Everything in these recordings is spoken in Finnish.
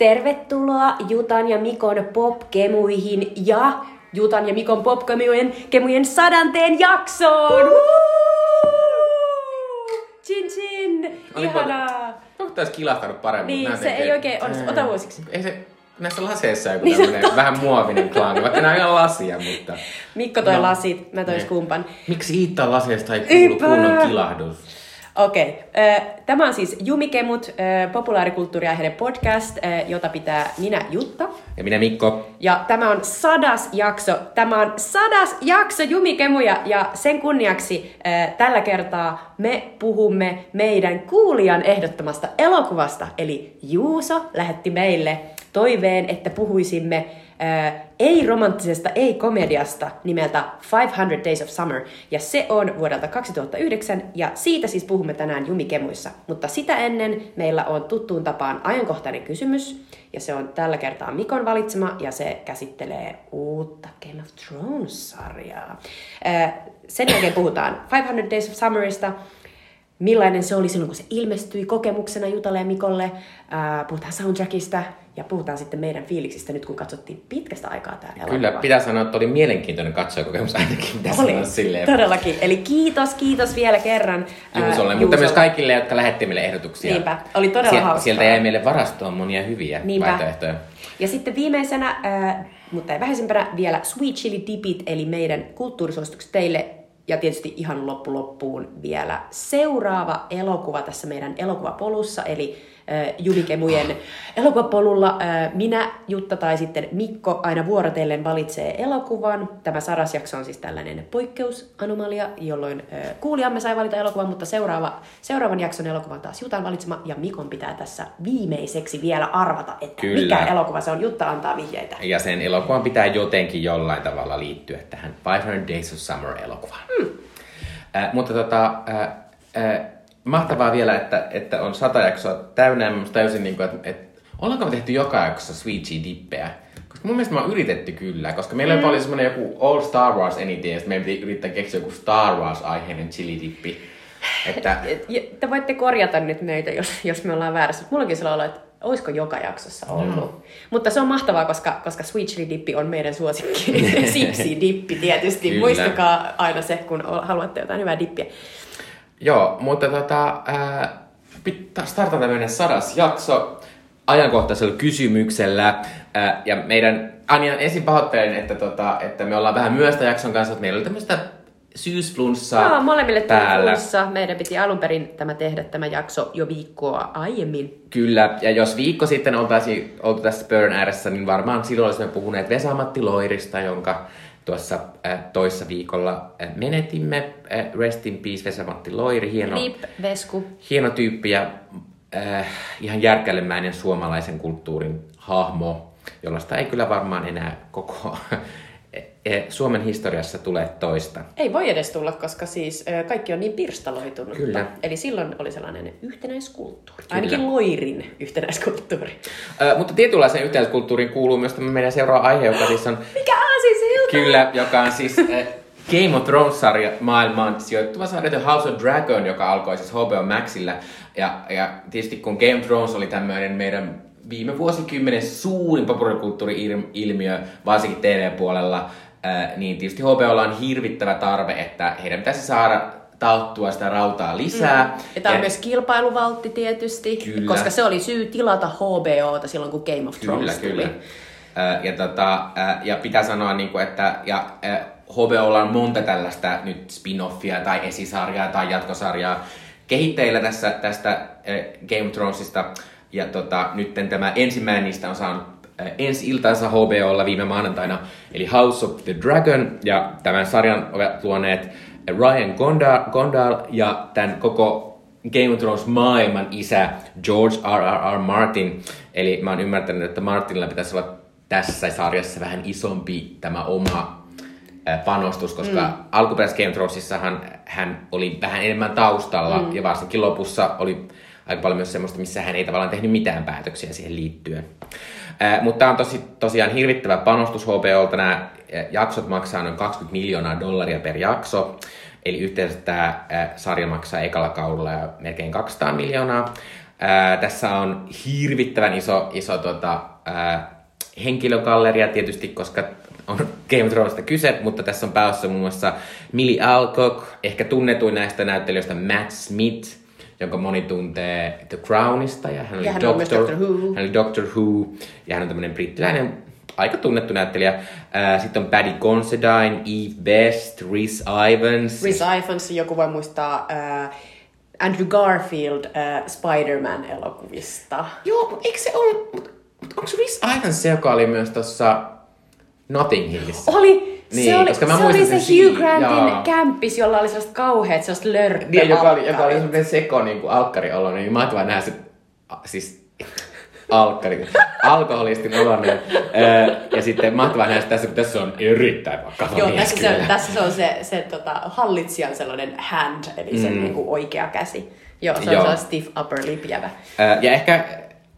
Tervetuloa Jutan ja Mikon popkemuihin ja Jutan ja Mikon popkemujen kemujen sadanteen jaksoon! Chin chin! Olipa- Ihanaa! Onko tässä kilahtanut paremmin? Niin, Nää se tekee- ei oikein onnistu. Ota vuosiksi. Ei se, näissä laseissa joku Niin, tämmönen vähän muovinen klangi, vaikka nämä on ihan lasia, mutta... Mikko toi No. lasit, mä toin Niin. skumpan. Miksi Iittan laseista ei kuulu kunnon kilahdus? Okei. Okay. Tämä on siis Jumikemut, populaarikulttuuriaiheiden podcast, jota pitää minä Jutta. Ja minä Mikko. Ja tämä on sadas jakso. Tämä on sadas jakso Jumikemuja ja sen kunniaksi tällä kertaa me puhumme meidän kuulijan ehdottomasta elokuvasta. Eli Juuso lähetti meille toiveen, että puhuisimme ei-romanttisesta, ei-komediasta nimeltä 500 Days of Summer. Ja se on vuodelta 2009 ja siitä siis puhumme tänään Jumikemuissa. Mutta sitä ennen meillä on tuttuun tapaan ajankohtainen kysymys. Ja se on tällä kertaa Mikon valitsema ja se käsittelee uutta Game of Thrones-sarjaa. Sen jälkeen puhutaan 500 Days of Summerista, millainen se oli silloin, kun se ilmestyi kokemuksena Jutalle ja Mikolle. Puhutaan soundtrackista ja puhutaan sitten meidän fiiliksistä nyt, kun katsottiin pitkästä aikaa tämä elokuva. Kyllä, pitää sanoa, että oli mielenkiintoinen katsojakokemus ainakin, sanoa Oli, silleen. todellakin. Eli kiitos, kiitos vielä kerran. Juusolle, mutta myös kaikille, jotka lähetti meille ehdotuksia. Niinpä, oli todella Sieltä, hauskaa. sieltä jäi meille varastoon monia hyviä Niinpä. vaihtoehtoja. Ja sitten viimeisenä, äh, mutta ei vähäisempänä, vielä Sweet Chili Dipit, eli meidän kulttuurisuositukset teille. Ja tietysti ihan loppu loppuun vielä seuraava elokuva tässä meidän elokuvapolussa, eli äh, Jumikemujen elokuvapolulla. Äh, minä, Jutta tai sitten Mikko aina vuorotellen valitsee elokuvan. Tämä sarasjakso on siis tällainen poikkeusanomalia, jolloin äh, kuulijamme sai valita elokuvan, mutta seuraava, seuraavan jakson elokuva on taas Jutan valitsema, ja Mikon pitää tässä viimeiseksi vielä arvata, että Kyllä. mikä elokuva se on. Jutta antaa vihjeitä. Ja sen elokuvan pitää jotenkin jollain tavalla liittyä tähän 500 Days of Summer-elokuvaan. Hmm. Äh, mutta tota, äh, äh, mahtavaa vielä, että, että on sata jaksoa täynnä. Mä täysin, niin kuin, että, että ollaanko me tehty joka jaksossa Sweet Tea-dippejä? Koska mun mielestä me on yritetty kyllä, koska meillä mm. oli semmoinen joku All Star Wars eniten, ja sitten meidän piti yrittää keksiä joku Star Wars-aiheinen chili-dippi. Että, Te voitte korjata nyt meitä, jos, jos me ollaan väärässä. Mullakin sillä olla, että olisiko joka jaksossa ollut. Mm. Mutta se on mahtavaa, koska, koska Sweet Chili Dippi on meidän suosikki. Siksi dippi tietysti. Kyllä. Muistakaa aina se, kun haluatte jotain hyvää dippiä. Joo, mutta tota, ää, pitää startata meidän sadas jakso ajankohtaisella kysymyksellä. Ää, ja meidän, Anja, ensin pahoittelen, että, tota, että me ollaan vähän myöstä jakson kanssa, että meillä oli tämmöistä syysflunssaa Aa, molemmille päällä. flunssa. Meidän piti alun perin tämä tehdä tämä jakso jo viikkoa aiemmin. Kyllä, ja jos viikko sitten oltaisiin oltu tässä pöydän ääressä, niin varmaan silloin olisimme puhuneet Vesamatti Loirista, jonka tuossa äh, toissa viikolla äh, menetimme. Äh, rest in peace Vesamatti Loiri, hieno, Rip, Vesku. hieno tyyppi ja äh, ihan järkälemäinen suomalaisen kulttuurin hahmo, jollaista ei kyllä varmaan enää koko eh, Suomen historiassa tule toista. Ei voi edes tulla, koska siis kaikki on niin pirstaloitunut. Kyllä. Eli silloin oli sellainen yhtenäiskulttuuri. Kyllä. Ainakin Loirin yhtenäiskulttuuri. Ö, mutta tietynlaiseen yhteiskulttuuriin kuuluu myös tämä meidän seuraava aihe, joka siis on Mikä aasisilta? Kyllä, joka on siis äh, Game of Thrones-sarja maailmaan sijoittuva sarja House of Dragon, joka alkoi siis HBO Maxilla. Ja, ja tietysti kun Game of Thrones oli tämmöinen meidän viime vuosikymmenen suurin populaarikulttuuri-ilmiö, varsinkin TV-puolella, äh, niin tietysti HBOlla on hirvittävä tarve, että heidän pitäisi saada tauttua sitä rautaa lisää. Mm. Ja tämä on myös kilpailuvaltti tietysti, Kyllä. koska se oli syy tilata HBOta silloin, kun Game of Thrones Kyllä, tuli. kyllä. Ja, tota, ja pitää sanoa, niin kuin, että ja, HBOlla on monta tällaista nyt spin-offia tai esisarjaa tai jatkosarjaa kehitteillä tässä, tästä Game of Thronesista. Ja tota, nyt tämä ensimmäinen niistä on saanut ensi iltansa HBOlla viime maanantaina, eli House of the Dragon. Ja tämän sarjan ovat luoneet Ryan Gondal, Gondal ja tämän koko Game of Thrones maailman isä George R.R.R. Martin. Eli mä oon ymmärtänyt, että Martinilla pitäisi olla tässä sarjassa vähän isompi tämä oma panostus, koska mm. alkuperäisessä Game Thronesissahan hän oli vähän enemmän taustalla mm. ja varsinkin lopussa oli aika paljon myös semmoista, missä hän ei tavallaan tehnyt mitään päätöksiä siihen liittyen. Ää, mutta tämä on tosi, tosiaan hirvittävä panostus HBOlta. Nämä jaksot maksaa noin 20 miljoonaa dollaria per jakso. Eli yhteensä tämä ää, sarja maksaa ekalla kaudella melkein 200 miljoonaa. Ää, tässä on hirvittävän iso, iso tota, ää, henkilögalleria tietysti, koska on Game of Thronesista kyse, mutta tässä on päässä muun muassa Millie Alcock, ehkä tunnetuin näistä näyttelijöistä Matt Smith, jonka moni tuntee The Crownista. Ja hän oli, Ja hän myös Doctor Who. Hän oli Doctor Who, ja hän on tämmöinen brittiläinen aika tunnettu näyttelijä. Ää, Sitten on Paddy Considine, Eve Best, Rhys Ivans. Rhys Ifans, joku voi muistaa äh, Andrew Garfield äh, Spider-Man-elokuvista. Joo, eikö se ole... Mutta onko Rhys Ivans se, joka oli myös tuossa Notting Hillissä? Oli, Niin, se oli, koska mä se, oli se Hugh Grantin joo. kämppis, jolla oli sellaiset kauheat, sellaiset lörppö Niin, joka oli, joka oli semmoinen seko niin kuin alkkariolo, niin mä vaan nähdä se, siis alkkari, alkoholistin oloinen. Öö, ja sitten mahtavaa nähdä tässä, kun tässä on erittäin vakava Joo, mies tässä se, on, tässä se on se, se tota, hallitsijan sellainen hand, eli sen mm. niinku oikea käsi. Joo, se on Joo. sellainen stiff upper lip jävä. Öö, ja ehkä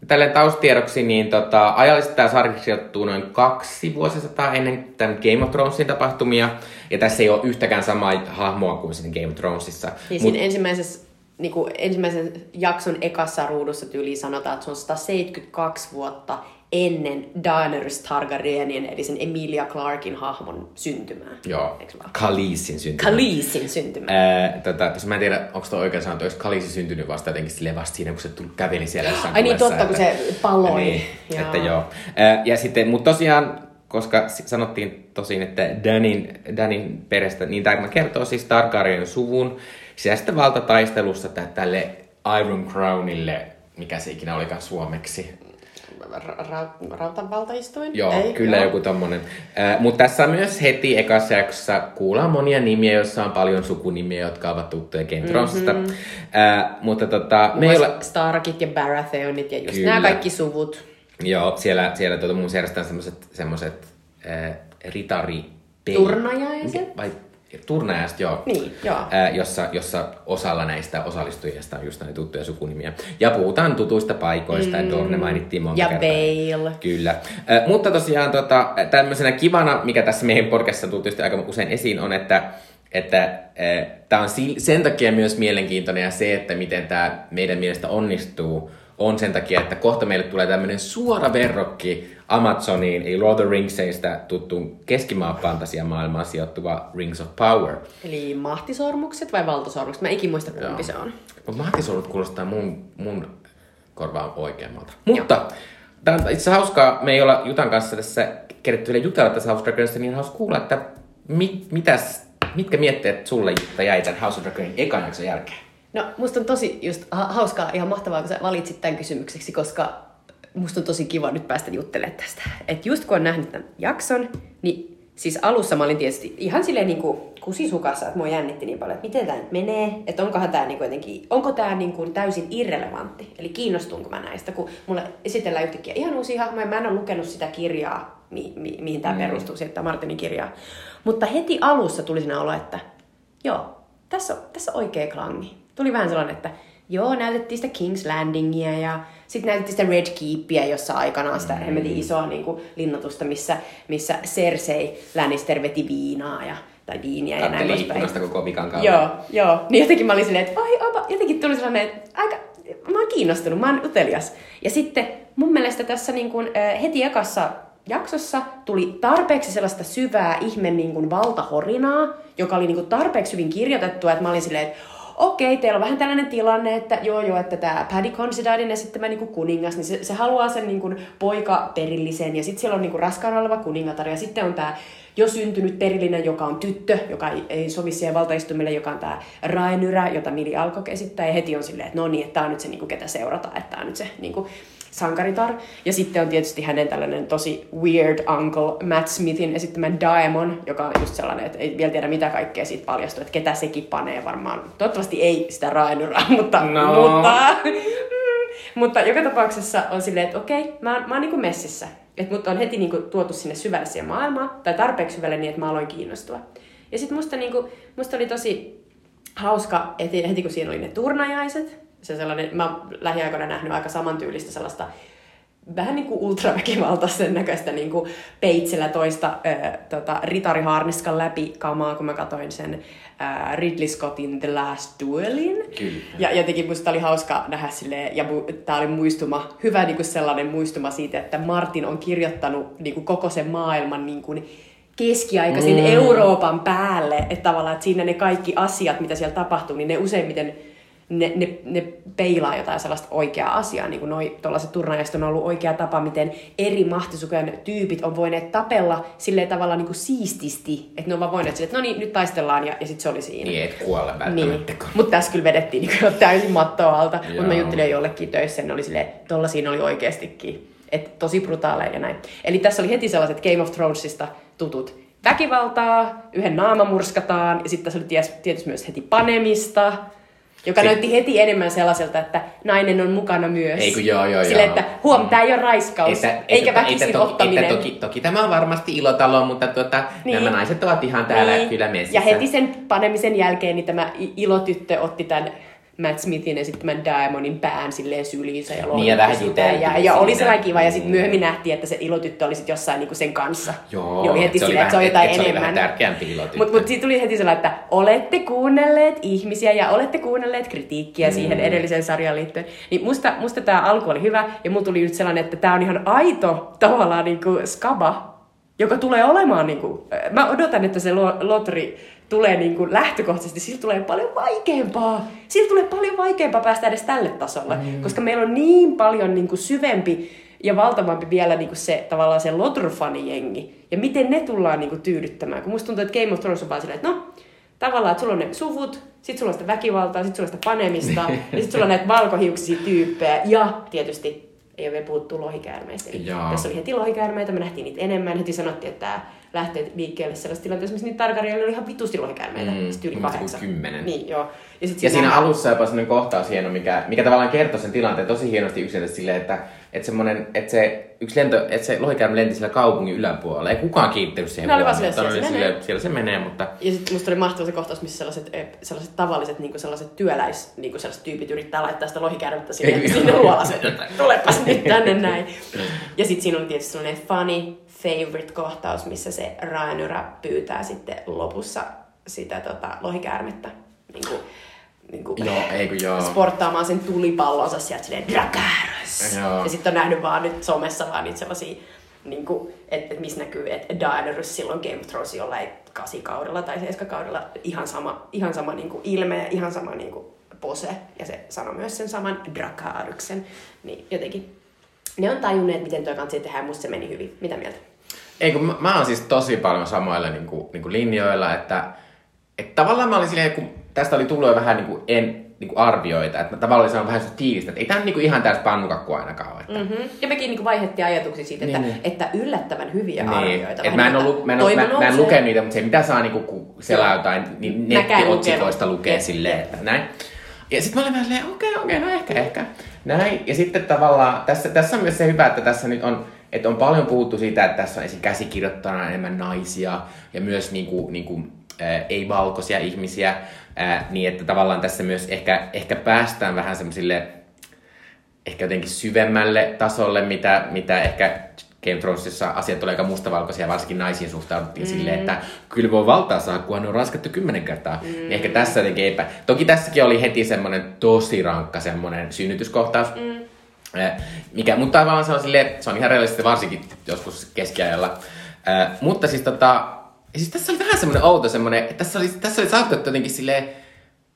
tälle taustiedoksi, niin tota, ajallisesti tämä sarja sijoittuu noin kaksi vuosisataa ennen tämän Game of Thronesin tapahtumia. Ja tässä ei ole yhtäkään samaa hahmoa kuin siinä Game of Thronesissa. Niin Mut- siinä ensimmäisessä, niinku, ensimmäisen jakson ekassa ruudussa tyyliin sanotaan, että se on 172 vuotta ennen Daenerys Targaryenien, eli sen Emilia Clarkin hahmon syntymää. Joo, Eiks vaan? Khaleesin syntymä. Khaleesin syntymää. Ää, tota, mä en tiedä, onko tuo oikein sanottu, olisi Kalisi syntynyt vasta jotenkin silleen vasta siinä, kun se tuli, käveli siellä jossain Ai niin, totta, kun se paloi. Niin, Joo. että joo. Ää, ja sitten, mutta tosiaan, koska sanottiin tosin, että Danin, Danin perästä, niin tämä kertoo siis Targaryen suvun sisäisestä valtataistelussa tä- tälle Iron Crownille, mikä se ikinä olikaan suomeksi. Ra- ra- rautavaltaistuin? Joo, Ei, kyllä joo. joku tommonen. Äh, Mutta tässä myös heti ekassa jaksossa kuullaan monia nimiä, joissa on paljon sukunimiä, jotka ovat tuttuja Game Thronesista. Mhm. Äh, mutta tota, me Me ei olla... olla... Starkit ja Baratheonit ja just Kyllä. nämä kaikki suvut. Joo, siellä, siellä tuota, mun järjestetään semmoset, semmoset äh, ritari... Turnajaiset? Vai turnajaiset, joo. Niin, joo. Äh, jossa, jossa osalla näistä osallistujista on just näitä tuttuja sukunimiä. Ja puhutaan tutuista paikoista, mm. Dorne mainittiin monta Ja kertaa. Bale. Kyllä. Äh, mutta tosiaan tota, tämmöisenä kivana, mikä tässä meidän podcastissa tullut tietysti aika usein esiin, on, että että tämä on sen takia myös mielenkiintoinen ja se, että miten tämä meidän mielestä onnistuu, on sen takia, että kohta meille tulee tämmöinen suora verrokki Amazoniin, eli Lord of the Ringsista tuttuun keskimaa fantasiamaailmaan sijoittuva Rings of Power. Eli mahtisormukset vai valtasormukset? Mä ikin muista kumpi Joo. se on. Mutta mahtisolut kuulostaa mun, mun korvaan oikeammalta. Mutta tämä on itse asiassa hauskaa. Me ei olla Jutan kanssa tässä keretty vielä jutella tässä House of Dragonista, niin hauska kuulla, että mit, mitäs, mitkä mietteet sulle Jutta jäi tämän House of Dragonin ekan jälkeen? No, musta on tosi just ha- hauskaa, ihan mahtavaa, kun sä valitsit tämän kysymykseksi, koska musta on tosi kiva nyt päästä juttelemaan tästä. Et just kun on nähnyt tämän jakson, niin siis alussa mä olin tietysti ihan silleen niin kuin kusisukassa, että mua jännitti niin paljon, että miten tämä nyt menee, että onkohan tämä niin jotenkin, onko tämä niin kuin täysin irrelevantti, eli kiinnostunko mä näistä, kun mulle esitellään yhtäkkiä ihan uusia hahmoja, mä en ole lukenut sitä kirjaa, mi- mi- mihin tämä mm. perustuu, siitä Martinin kirjaa. Mutta heti alussa tuli sinä olo, että joo, tässä on, tässä on oikea klangi. Tuli vähän sellainen, että joo, näytettiin sitä King's Landingia ja sitten näytettiin sitä Red Keepia, jossa aikanaan sitä hemmetin isoa niin kuin, linnatusta, missä, missä Cersei Lannister veti viinaa ja, tai viiniä ja näin poispäin. koko vikan kautta. Joo, joo. Niin jotenkin mä olin silleen, että ai, opa, jotenkin tuli sellainen, että aika, mä oon kiinnostunut, mä oon utelias. Ja sitten mun mielestä tässä niin kuin, heti ekassa jaksossa tuli tarpeeksi sellaista syvää ihme niin kuin valtahorinaa, joka oli niin kuin tarpeeksi hyvin kirjoitettua, että mä olin silleen, että okei, teillä on vähän tällainen tilanne, että joo joo, että tämä Paddy Considinein esittämä niin kuningas, niin se, se haluaa sen niin kuin poika perillisen, ja sitten siellä on niin kuin raskaana oleva kuningatar, ja sitten on tämä jo syntynyt perillinen, joka on tyttö, joka ei, ei sovi siihen valtaistumille, joka on tämä Raenyrä, jota Mili Alkok esittää, ja heti on silleen, että no niin, että tämä on nyt se, niin kuin, ketä seurataan, että tämä on nyt se niin kuin, sankaritar. Ja sitten on tietysti hänen tällainen tosi weird uncle Matt Smithin esittämä Daemon, joka on just sellainen, että ei vielä tiedä mitä kaikkea siitä paljastuu, että ketä sekin panee varmaan. Toivottavasti ei sitä Raenyrää, mutta, No. mutta, mutta joka tapauksessa on silleen, että okei, mä oon, mä oon niinku messissä. Et mut on heti niinku tuotu sinne syvälle siihen maailmaan, tai tarpeeksi syvälle niin, että mä aloin kiinnostua. Ja sitten musta, niinku, musta oli tosi hauska, että heti kun siinä oli ne turnajaiset, se sellainen, mä oon lähiaikoina nähnyt aika samantyylistä sellaista vähän niin kuin ultraväkivaltaisen näköistä niin kuin peitsellä toista ö, tota, ritariharniskan läpi kamaa, kun mä katsoin sen ö, Ridley Scottin The Last Duelin. Kyllä. Ja jotenkin musta oli hauska nähdä silleen, ja mu- tää oli muistuma, hyvä niin kuin sellainen muistuma siitä, että Martin on kirjoittanut niin kuin koko sen maailman niin kuin keskiaikaisen mm. Euroopan päälle, että tavallaan että siinä ne kaikki asiat, mitä siellä tapahtuu, niin ne useimmiten ne, ne, ne peilaa jotain sellaista oikeaa asiaa, niin kuin noi tuollaiset turnajaiset on ollut oikea tapa, miten eri mahtisukujen tyypit on voineet tapella silleen tavalla niin kuin siististi, että ne on vaan voineet silleen, että no niin, nyt taistellaan ja, ja sitten se oli siinä. Niin, et kuole Niin. välttämättä. Mutta tässä kyllä vedettiin niin kuin täysin mattoa alta. Mutta mä juttelin jollekin töissä, ne oli silleen, tolla siinä oli oikeastikin. Että tosi brutaaleja ja näin. Eli tässä oli heti sellaiset Game of Thronesista tutut väkivaltaa, yhden naama murskataan, ja sitten tässä oli ties- tietysti myös heti panemista, joka Si- näytti heti enemmän sellaiselta, että nainen on mukana myös. Ei kun joo, joo, Sille, joo. että huom, tää ei ole raiskaus, eikä väkisin että, toki, ottaminen. että toki, toki tämä on varmasti ilotalo, mutta tuota, Niin. nämä naiset ovat ihan täällä Niin. kyllä messissä. Ja heti sen panemisen jälkeen niin tämä ilotyttö otti tämän Matt Smithin esittämän Diamondin pään silleen syliinsä ja Niin, ja sitä. juteltiin ja, ja oli sellainen kiva, ja sitten Mm. myöhemmin nähtiin, että se ilotyttö oli sitten jossain niinku sen kanssa. Joo, niin oli heti se oli silleen, että se on vähän- jotain että se oli enemmän. vähän tärkeämpi ilotyttö. Mutta mut siitä tuli heti sellainen, että olette kuunnelleet ihmisiä ja olette kuunnelleet kritiikkiä Mm. siihen edelliseen sarjaan liittyen. Niin musta, musta tämä alku oli hyvä, ja mulla tuli nyt sellainen, että tämä on ihan aito tavallaan niinku skaba, joka tulee olemaan, niinku, mä odotan, että se lo- lotri tulee niinku lähtökohtaisesti, sillä tulee paljon vaikeampaa. Sillä tulee paljon vaikeampaa päästä edes tälle tasolle, mm. koska meillä on niin paljon niinku syvempi ja valtavampi vielä niinku se tavallaan se Lotr-fanijengi. Ja miten ne tullaan niinku tyydyttämään. Kun musta tuntuu, että Game of Thrones on vaan silleen, että no, tavallaan, että sulla on ne suvut, sit sulla on sitä väkivaltaa, sit sulla on sitä panemista, ja sit sulla on näitä valkohiuksisia tyyppejä, ja tietysti ei ole vielä puhuttu lohikäärmeistä. Eli tässä oli heti lohikäärmeitä, me nähtiin niitä enemmän, heti sanottiin, että tämä lähtee liikkeelle sellaisessa tilanteessa, missä niitä Targaryenilla oli ihan vitusti lohikäärmeitä, Mm, sitten yli kahdeksan. kymmenen. Niin, joo. Ja, sit Ja siinä nähdään- alussa jopa sellainen kohtaus hieno, mikä, mikä tavallaan kertoo sen tilanteen tosi hienosti yksinkertaisesti silleen, että, että, semmonen, että se yksi lento, että se lohikäärme lenti siellä kaupungin yläpuolella. Ei kukaan kiinnittänyt siihen silleen, Ne siellä se silleen, siellä se menee, mutta Ja sitten musta oli mahtava se kohtaus, missä sellaiset, eh, sellaiset tavalliset niin sellaiset työläis, niin sellaiset tyypit yrittää laittaa sitä lohikärmettä sinne, Eikö sinne luolaseen, että tulepas nyt tänne näin. Ja sitten siinä on tietysti sellainen funny favorite kohtaus, missä se Rhaenyra pyytää sitten lopussa sitä tota, lohikäärmettä. Niin kuin, niin kuin, joo, ei kun joo. sporttaamaan sen tulipallonsa sieltä silleen Dracarys. Ja sitten on nähnyt vaan nyt somessa vaan niitä sellaisia, niin että et missä näkyy, että Daenerys silloin Game of Thrones jollain kasikaudella tai seiskakaudella ihan sama, ihan sama niin kuin ilme ja ihan sama niin kuin pose. Ja se sanoi myös sen saman Dracaryksen. Niin jotenkin ne on tajunneet, miten tuo kansi tehdään, musta se meni hyvin. Mitä mieltä? Ei kun mä, mä oon siis tosi paljon samoilla niin kuin, niin kuin linjoilla, että, että tavallaan mä olin silleen, kun tästä oli tullut jo vähän niin kuin en, niin kuin arvioita, että tavallaan se on vähän tiivistä, että ei tää niin kuin ihan täys pannukakku ainakaan ole. Että, Mm-hmm. Ja mekin niin vaihdettiin ajatuksia siitä, että, Niin, niin. että yllättävän hyviä Niin, arvioita. et mä en, ollut, mä, en, toivo mä, mä en lukenut niitä, mutta se mitä saa niinku, kun selaa jotain niin nettiotsikoista lukee silleen, että näin. Ja sitten mä olin vähän silleen, okei, okei, no ehkä, ehkä. Näin. Ja sitten tavallaan, tässä, tässä on myös se hyvä, että tässä nyt on, että on paljon puhuttu siitä, että tässä on esim. käsikirjoittajana enemmän naisia ja myös niinku, niinku, äh, ei-valkoisia ihmisiä, äh, niin että tavallaan tässä myös ehkä, ehkä päästään vähän semmoisille ehkä jotenkin syvemmälle tasolle, mitä, mitä ehkä Game of Thronesissa asiat oli aika mustavalkoisia, varsinkin naisiin suhtauduttiin mm. silleen, että kyllä voi valtaa saa, kunhan ne on raskattu kymmenen kertaa. Mm. Niin ehkä tässä jotenkin eipä. Toki tässäkin oli heti semmoinen tosi rankka semmoinen synnytyskohtaus. Mm. Mikä, mutta tavallaan se on, silleen, se on ihan realistista varsinkin joskus keskiajalla. Äh, mutta siis tota, ja siis tässä oli vähän semmoinen outo semmoinen, että tässä oli, tässä oli saavutettu jotenkin silleen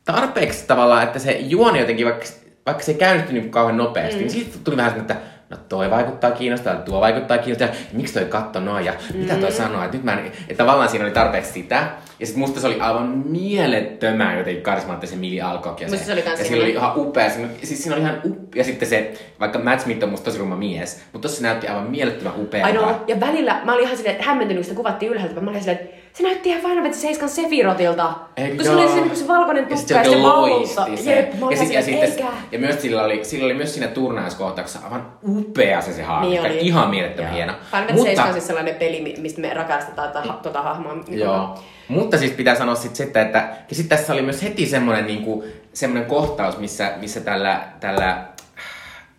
tarpeeksi tavallaan, että se juoni jotenkin, vaikka, vaikka se ei käynyt niin kauhean nopeasti, mm. niin siitä tuli vähän semmoinen, että no toi vaikuttaa kiinnostavalta, tuo vaikuttaa kiinnostavalta, miksi toi katto noin, ja mm. mitä toi sanoo, että nyt mä en, että tavallaan siinä oli tarpeeksi sitä, ja sitten musta se oli aivan mielettömän jotenkin karismaattisen Mili Alcock, ja, Musta se oli ja siinä oli ihan upea, siinä, siis siinä oli ihan upea, ja sitten se, vaikka Matt Smith on musta tosi rumma mies, mutta tossa se näytti aivan mielettömän upea. Ainoa, ja välillä mä olin ihan silleen hämmentynyt, kun sitä kuvattiin ylhäältä, mä olin silleen, että se näytti ihan Final Fantasy 7 Sephirothilta. Eikö kun se oli se, niin se valkoinen Ja tukka sitten ja se se. Jep, ja, sit, ja, sitten, ja myös sillä oli, sillä oli myös siinä turnauskohtauksessa aivan upea se, se hahmo. Niin oli. ihan mielettömän hieno. Final Fantasy 7 on siis sellainen peli, mi- mistä me rakastetaan tota, tota hahmoa. niin Joo. Mutta siis pitää sanoa sit sitä, että ja sit tässä oli myös heti semmoinen niinku, semmoinen kohtaus, missä, missä tällä, tällä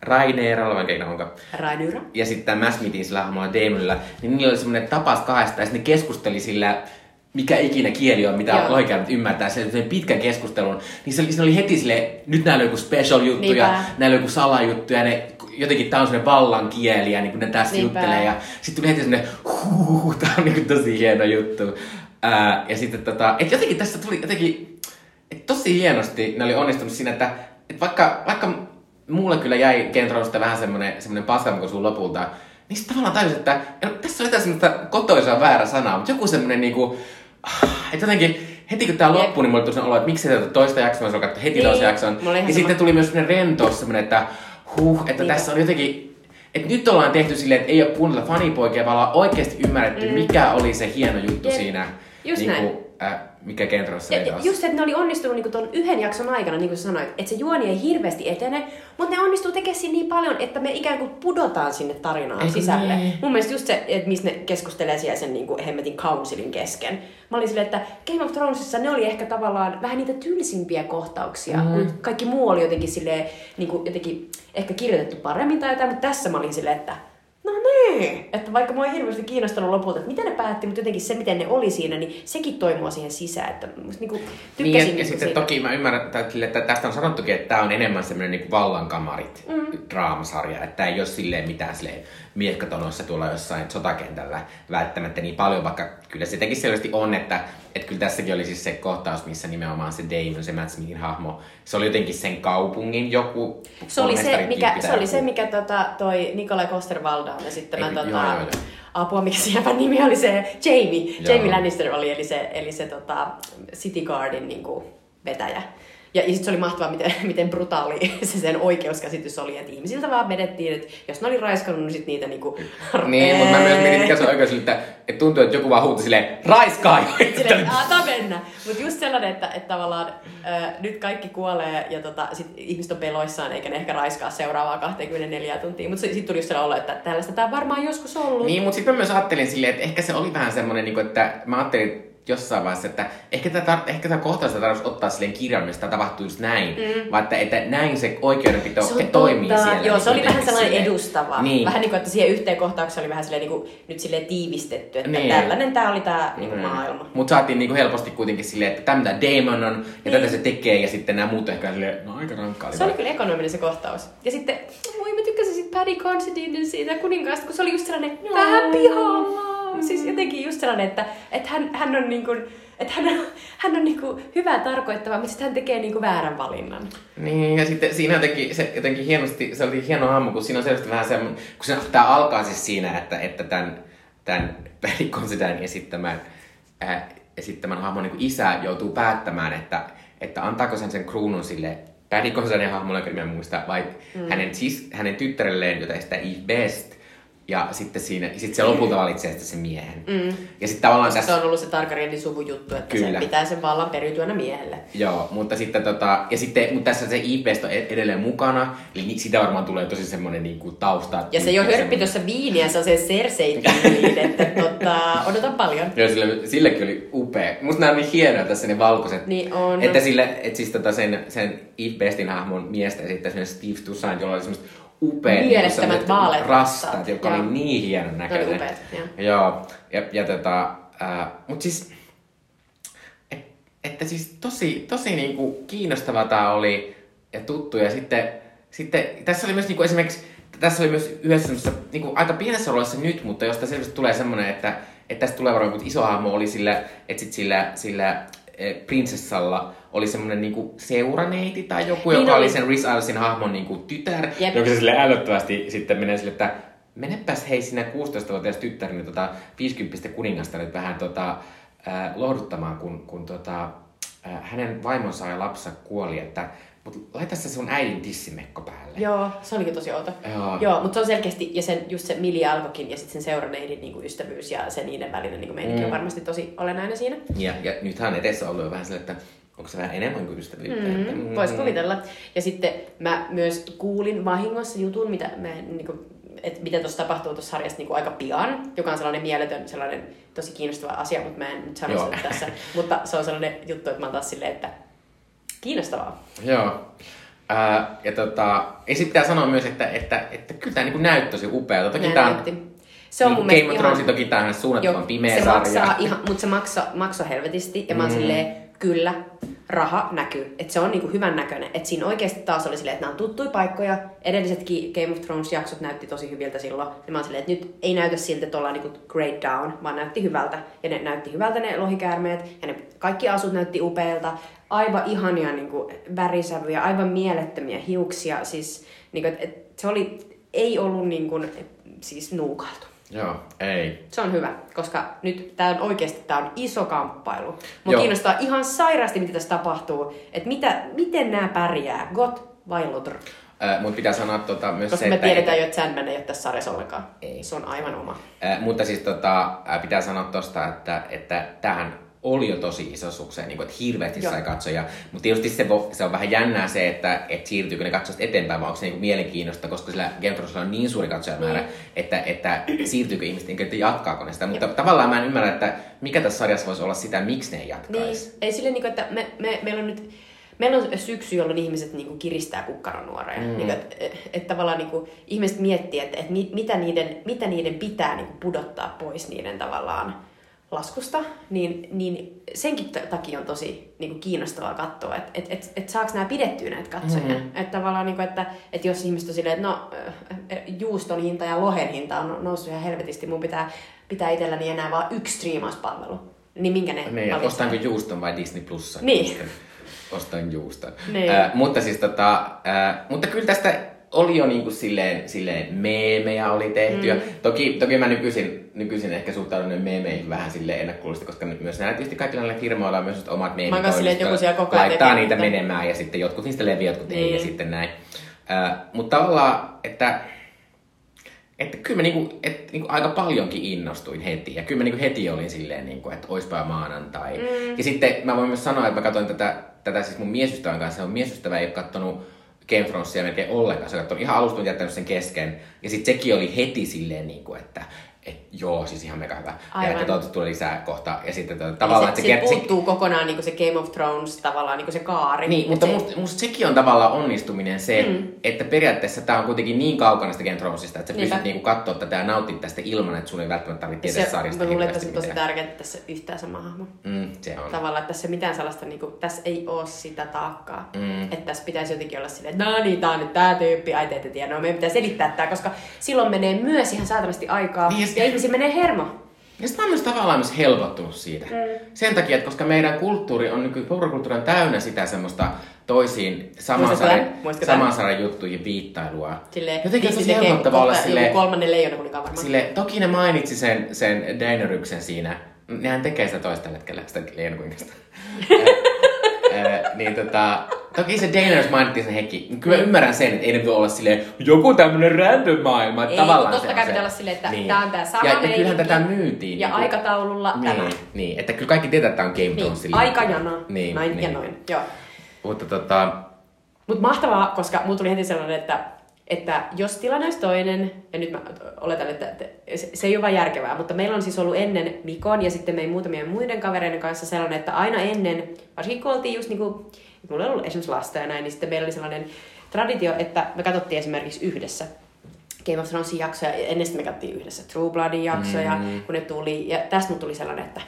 Raineeralla, vai keitä onko. Rainyra. Ja sitten tämä Smithin sillä hahmolla Damonilla, niin niillä oli semmoinen tapas kahdesta, ja sitten ne keskusteli sillä mikä ikinä kieli on, mitä Joo. oikein ymmärtää, se sen pitkän keskustelun, niin se, oli- siinä oli heti sille, nyt näillä on joku special juttu ja näillä on joku salajuttu ja ne, jotenkin tää on semmoinen vallan kieli ja niin kuin ne tässä Niinpä. juttelee ja sitten tuli heti semmoinen huuhuhu, tää on niin tosi hieno juttu. Ää, ja sitten tota, et jotenkin tässä tuli jotenkin, et tosi hienosti ne oli onnistunut siinä, että et vaikka, vaikka mulle kyllä jäi Kentrosta vähän semmoinen, semmoinen sun lopulta, niin sitten tavallaan tajusin, että no, tässä on jotain semmoista kotoisaa väärä sanaa, mutta joku semmoinen niinku, että jotenkin heti kun tää Jep. loppui, niin mulle tuli olo, että miksi tätä toista jaksoa, on katsoa heti Niin, toisen jakson. oli ihan Ja sama. sitten tuli myös semmoinen rentous, semmoinen, että huh, että Niinpä. tässä on jotenkin, että nyt ollaan tehty silleen, että ei ole kuunnella fanipoikia, vaan ollaan oikeasti ymmärretty, mikä oli se hieno juttu Mm. Jep. siinä, Just niinku, äh, mikä Kentrossa Ja, just, että ne oli onnistunut niinku ton yhden jakson aikana, niin kuin sanoit, että se juoni ei hirveästi etene, mutta ne onnistuu tekemään siinä niin paljon, että me ikään kuin pudotaan sinne tarinaan Eikö sisälle. niin? Mun mielestä just se, että missä ne keskustelee siellä sen niinku hemmetin councilin kesken. Mä olin silleen, että Game of Thronesissa ne oli ehkä tavallaan vähän niitä tylsimpiä kohtauksia, mm. kun kaikki muu oli jotenkin silleen, niinku jotenkin ehkä kirjoitettu paremmin tai jotain, mutta tässä mä olin silleen, että niin, että vaikka mua ei hirveästi kiinnostanut lopulta, että miten ne päätti, mutta jotenkin se, miten ne oli siinä, niin sekin toi mua siihen sisään, että musta niinku tykkäsin Niin, ja, ja niinku sitten siitä. toki mä ymmärrän, että, tästä on sanottukin, että tämä on enemmän semmoinen niin vallankamarit mm. draamasarja, että ei ole silleen mitään silleen miekkatonossa tuolla jossain sotakentällä välttämättä niin paljon, vaikka kyllä se teki selvästi on, että, että kyllä tässäkin oli siis se kohtaus, missä nimenomaan se Damon, se Matt Smithin hahmo, se oli jotenkin sen kaupungin joku se oli se, mikä, se, oli se, mikä tota, toi Nikolai sitten mä Ei, tota, joo, joo, joo. apua, miksi jäpän nimi oli se Jamie. Joo. Jamie Lannister oli, eli se, eli se tota, City Guardin niin kuin, vetäjä. Ja, ja sitten se oli mahtavaa, miten, miten brutaali se sen oikeuskäsitys oli, että ihmisiltä vaan vedettiin, että jos ne oli raiskannut, niin sitten niitä niinku... Niin, mutta mä myös mietin, mikä se oikeus, että, että tuntuu, että joku vaan huuti silleen, raiskaa! Silleen, antaa mennä. Mutta just sellainen, että, että tavallaan ää, nyt kaikki kuolee ja tota, sit ihmiset on peloissaan eikä ne ehkä raiskaa seuraavaa 24 tuntia. Mutta sitten tuli just sellainen olo, että tällaista tämä varmaan joskus ollut. Niin, mutta sitten mä myös ajattelin silleen, että ehkä se oli vähän semmoinen, niin että mä ajattelin jossain vaiheessa, että ehkä tämä, ehkä tämä kohtaus tarvitsisi ottaa silleen kirjan, tämä tapahtuu just näin. Mm. Vaan että, että näin se oikeudenpito Se toimii totta. siellä. Joo, niin se oli vähän sellainen silleen. edustava. Niin. Vähän niin kuin, että siihen yhteen kohtaukseen oli vähän silleen, niin kuin, nyt silleen tiivistetty, että Niin. tällainen tämä oli tämä niin kuin Mm. maailma. Mutta saatiin niinku helposti kuitenkin silleen, että tämä mitä Damon on, ja tätä se tekee, ja sitten nämä muut ehkä silleen, no aika rankkaa. Se oli kyllä ekonominen se kohtaus. Ja sitten, voi mä tykkäsin siitä Paddy Considine siitä kuninkaasta, kun se oli just sellainen vähän pihalla. Siis jotenkin just sellainen, että, että hän, hän on niin kuin, että hän on, hän on niin kuin hyvää tarkoittava, mutta sitten hän tekee niin kuin väärän valinnan. Niin, ja sitten siinä jotenkin, se jotenkin hienosti, se oli hieno hahmo, kun siinä on selvästi vähän semmoinen, kun se, tämä alkaa siis siinä, että, että tämän, tämän Considine esittämän, ää, esittämän hahmon niin isä joutuu päättämään, että, että antaako sen sen kruunun sille Considine hahmolle, joka nimeä muista, vai mm. hänen, siis, hänen tyttärelleen, jota sitä Eve Best, ja sitten siinä, sit se lopulta valitsee sitten sen miehen. Mm. Ja sitten tavallaan Se tässä... on ollut se Targaryenin suvujuttu, että Kyllä. sen pitää sen vallan periytyä miehelle. Joo, mutta sitten tota, ja sitten, mutta tässä se IPstä on ed- edelleen mukana, eli sitä varmaan tulee tosi semmonen niinku tausta. Ja se jo hörppi tuossa viiniä, se on se Cersei että tota, odotan paljon. Joo, sille, sillekin oli upea. Musta nämä on niin hienoja tässä ne valkoiset. Niin on. Että sille, että siis tota sen, sen Bestin hahmon miestä ja sitten Steve Toussaint, jolla oli semmoista upeat Mielettömät sellaiset vaaleat rastat, joo. oli niin hienon näköinen. upeat, joo. Joo, ja, ja tota, äh, mut siis, et, että siis tosi, tosi niinku kiinnostava tää oli ja tuttu ja sitten, sitten tässä oli myös niinku esimerkiksi, tässä oli myös yhdessä niinku aika pienessä roolissa nyt, mutta josta selvästi tulee semmoinen, että, että tästä tulee varmaan, iso hahmo oli sillä, että sit sillä, sillä eh, prinsessalla oli semmoinen niinku seuraneiti tai joku, Niin joka oli. oli sen Rhys Ilesin hahmon niinku tytär, Jep. joka se sille älyttömästi sitten menee sille, että menepäs hei sinä 16-vuotias tyttär, niin tota 50 kuningasta nyt vähän tota, äh, lohduttamaan, kun, kun tota, äh, hänen vaimonsa ja lapsa kuoli, että mut laita se sun äidin tissimekko päälle. Joo, se olikin tosi outo. Joo. Joo mutta se on selkeästi, ja sen, just se Mili alkokin ja sitten sen seuraneidin niin ystävyys ja se niiden välinen niin Mm. on varmasti tosi olennainen siinä. Ja, ja nythän edessä on ollut jo vähän sille, että onko se vähän enemmän kuin ystävyyttä. että, Mm, vois kuvitella. Ja sitten mä myös kuulin vahingossa jutun, mitä mä, niin kuin, että mitä tuossa tapahtuu tuossa sarjassa niin kuin aika pian, joka on sellainen mieletön, sellainen tosi kiinnostava asia, mutta mä en nyt sano sitä tässä. mutta se on sellainen juttu, että mä oon taas silleen, että kiinnostavaa. Joo. Ää, ja, tota, ja sitten pitää sanoa myös, että, että, että kyllä tämä niinku näytti tosi upealta. Toki tämä on. Se on niin mun Game of Thrones, toki tämä on suunnattoman pimeä se sarja. maksaa ihan, mutta se maksaa makso helvetisti. Ja mä oon Mm. silleen, kyllä, raha näkyy. Että se on niinku hyvän näköinen. Että siinä oikeasti taas oli silleen, että nämä on tuttuja paikkoja. Edellisetkin Game of Thrones-jaksot näytti tosi hyviltä silloin. Ja mä oon silleen, että nyt ei näytä siltä, että ollaan niinku great down, vaan näytti hyvältä. Ja ne näytti hyvältä ne lohikäärmeet. Ja ne kaikki asut näytti upeilta. Aivan ihania niinku värisävyjä, aivan mielettömiä hiuksia. Siis niinku, et, et, se oli, ei ollut niinku, siis nuukaltu. Joo, ei. Se on hyvä, koska nyt tämä on oikeasti tää on iso kamppailu. Mua Joo. kiinnostaa ihan sairaasti, mitä tässä tapahtuu. Että mitä, miten nämä pärjää, Got vai Lotr? Äh, mutta pitää sanoa tota, myös Koska se, me että... tiedetään jo, että Sandman ei ole tässä sarjassa ollenkaan. Ei. Se on aivan oma. Äh, mutta siis tota, äh, pitää sanoa tosta, että, että tähän oli jo tosi iso sukseen, niin kuin, että hirveästi Joo. sai katsoja. Mutta tietysti se, vo- se on vähän jännää se, että, että siirtyykö ne katsojat eteenpäin, vai onko se niin kuin mielenkiinnosta, koska sillä Game of on niin suuri katsojamäärä, Niin. että, että siirtyykö ihmiset, että jatkaako ne sitä. Mutta tavallaan mä en ymmärrä, että mikä tässä sarjassa voisi olla sitä, miksi ne ei Niin, jatkaisi. ei sille, niin kuin, että me, me, meillä on nyt Meillä on syksy, jolloin ihmiset niin kuin, kiristää kukkaronuoreja. Mm. Niin, että et, et, tavallaan niin kuin, ihmiset miettii, että et, mi- mitä, niiden, mitä niiden pitää niin kuin, pudottaa pois niiden tavallaan laskusta, niin, niin senkin takia on tosi niin kuin, kiinnostavaa katsoa, että et, et, et saako nämä pidettyä näitä katsojia. Mhm. Mm-hmm. Että tavallaan, niin kuin, että, että jos ihmiset on silleen, että no, juuston hinta ja lohen hinta on noussut ihan helvetisti, mun pitää, pitää itselläni enää vaan yksi striimauspalvelu. Niin minkä ne Niin, ostanko juuston vai Disney Plussa? Niin. Ostan juuston. Niin. Äh, mutta siis tota, äh, mutta kyllä tästä oli jo niinku silleen, silleen meemejä oli tehty. Mm. Toki, toki mä nykyisin, nykyisin ehkä suhtaudun meemeihin vähän silleen ennakkoluullisesti, koska nyt myös näillä tietysti kaikilla näillä firmoilla on myös omat Mä oon kanssa silleen, että joku siellä koko ajan Laittaa niitä niitä. menemään ja sitten jotkut niistä leviää, jotkut ei Niin. ja sitten näin. Äh, mutta tavallaan, että että kyllä mä niinku, et, niinku aika paljonkin innostuin heti. Ja kyllä mä niinku heti olin silleen, niinku, että oispa maanantai. Mm. Ja sitten mä voin myös sanoa, että mä katsoin tätä, tätä siis mun miesystävän kanssa. Mun miesystävä ei ole kattonut Game Thronesia melkein ollenkaan. Se on ihan alusta jättänyt sen kesken. Ja sitten sekin oli heti silleen, niinku, että et, joo, siis ihan mega hyvä. Aivan. Ja että toivottavasti tulee lisää kohta. Ja sitten tota, Eli tavallaan, se, että se, se, puuttuu kokonaan niin se Game of Thrones tavallaan niin se kaari. niin, Et mutta se, musta, musta sekin on tavallaan onnistuminen se, mm. että periaatteessa tämä on kuitenkin niin kaukana sitä Game of Thronesista, että sä Niinpä. pystyt niinku katsoa tätä ja nauttia tästä ilman, että sun ei välttämättä tarvitse tietää se, sarjasta mä luulen, että se on tosi tärkeää, että tässä yhtään sama hahmo. Mm, se on. Tavallaan, että tässä mitään sellaista, niin kuin, tässä ei ole sitä taakkaa. Mm. Että tässä pitäisi jotenkin olla silleen, että no niin, tää on nyt tää tyyppi, ai te ette tiedä, no meidän pitää selittää tää, koska silloin menee myös ihan saatavasti aikaa Niin, ja se- ihmisiä menee hermo. Ja sitten mä oon myös tavallaan myös helpottunut siitä. Mm. Sen takia, että koska meidän kulttuuri on, nyky, populaarikulttuuri on täynnä sitä semmoista toisiin saman sarjan, saman sarjan juttuihin viittailua. Silleen, Jotenkin on tosi tekee helpottavaa olla joku kolmannen leijona kuninkaan varmaan. Sille, toki ne mainitsi sen, sen Daeneryksen siinä. Nehän tekee sitä toista hetkellä, sitä Leenokuingasta. niin tota, toki se Daenerys mainittiin sen heki. Kyllä mä ymmärrän sen, että ei ne voi olla silleen, joku tämmönen random maailma. että Ei, tavallaan mutta totta kai pitää olla silleen, että tää on tää sama ja, ja kyllähän tätä myytiin. Ja niinku. aikataululla niin, tämä. Niin, että kyllä kaikki tietää, että tämä on Game Niin, Thrones. silleen. aikajana, Niin, näin niin. ja noin. Joo. Mutta tota, Mutta mahtavaa, koska mulla tuli heti sellainen, että, että jos tilanne olisi toinen, ja nyt mä oletan, että että se, se ei ole vain järkevää, mutta meillä on siis ollut ennen Mikon ja sitten meidän muutamien muiden kavereiden kanssa sellainen, että aina ennen, varsinkin kun oltiin just niinku, mulla ei ollut esimerkiksi lasta ja näin, niin sitten meillä oli sellainen traditio, että me katsottiin esimerkiksi yhdessä Game of Thronesin jaksoja, ja ennen me katsottiin yhdessä True Bloodin jaksoja, mm. kun ne tuli, ja tästä mut tuli sellainen, että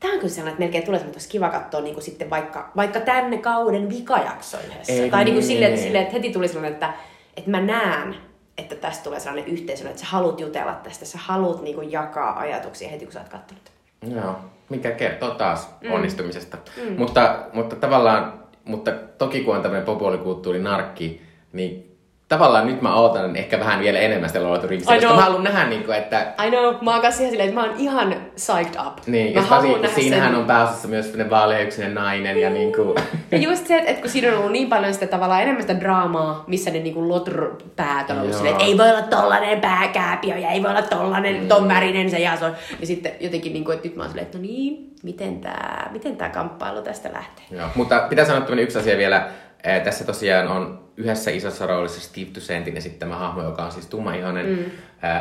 Tämä on kyllä sellainen, että melkein tulee että olisi kiva katsoa niin kuin sitten vaikka, vaikka tänne kauden vikajakso yhdessä. Ei, tai niin kuin niin. silleen, että, silleen, että heti tuli sellainen, että, että mä näen, että tästä tulee sellainen yhteisö, että sä haluat jutella tästä, sä haluat niin kuin jakaa ajatuksia heti, kun sä oot katsonut. Joo, mikä kertoo taas mm. onnistumisesta. Mm. Mutta, mutta tavallaan, mutta toki kun on tämmöinen populaarikulttuuri narkki, niin tavallaan nyt mä ootan ehkä vähän vielä enemmän sitä Lord of the koska know. mä haluan nähdä, niin kuin, että I know, mä oon kanssa ihan silleen, että mä oon ihan psyched up. niin, mä ja nähdä siinähän sen. on pääosassa myös sellainen vaaleahyksinen nainen ja niin kuin, Ja just se, että, kun siinä on ollut niin paljon sitä tavallaan enemmän sitä draamaa, missä ne niinku lotr-päät on ollut silleen, että ei voi olla tollanen pääkääpiö ja ei voi olla tollanen mm. ton värinen se ja se on. Ja sitten jotenkin, niinku, että nyt mä oon silleen, että no niin, miten tää, miten tää kamppailu tästä lähtee? Joo, mutta pitää sanoa tämmöinen yksi asia vielä. Ee, tässä tosiaan on yhdessä isossa roolissa Steve Ducentin esittämä hahmo, joka on siis tummaihoinen. Mm.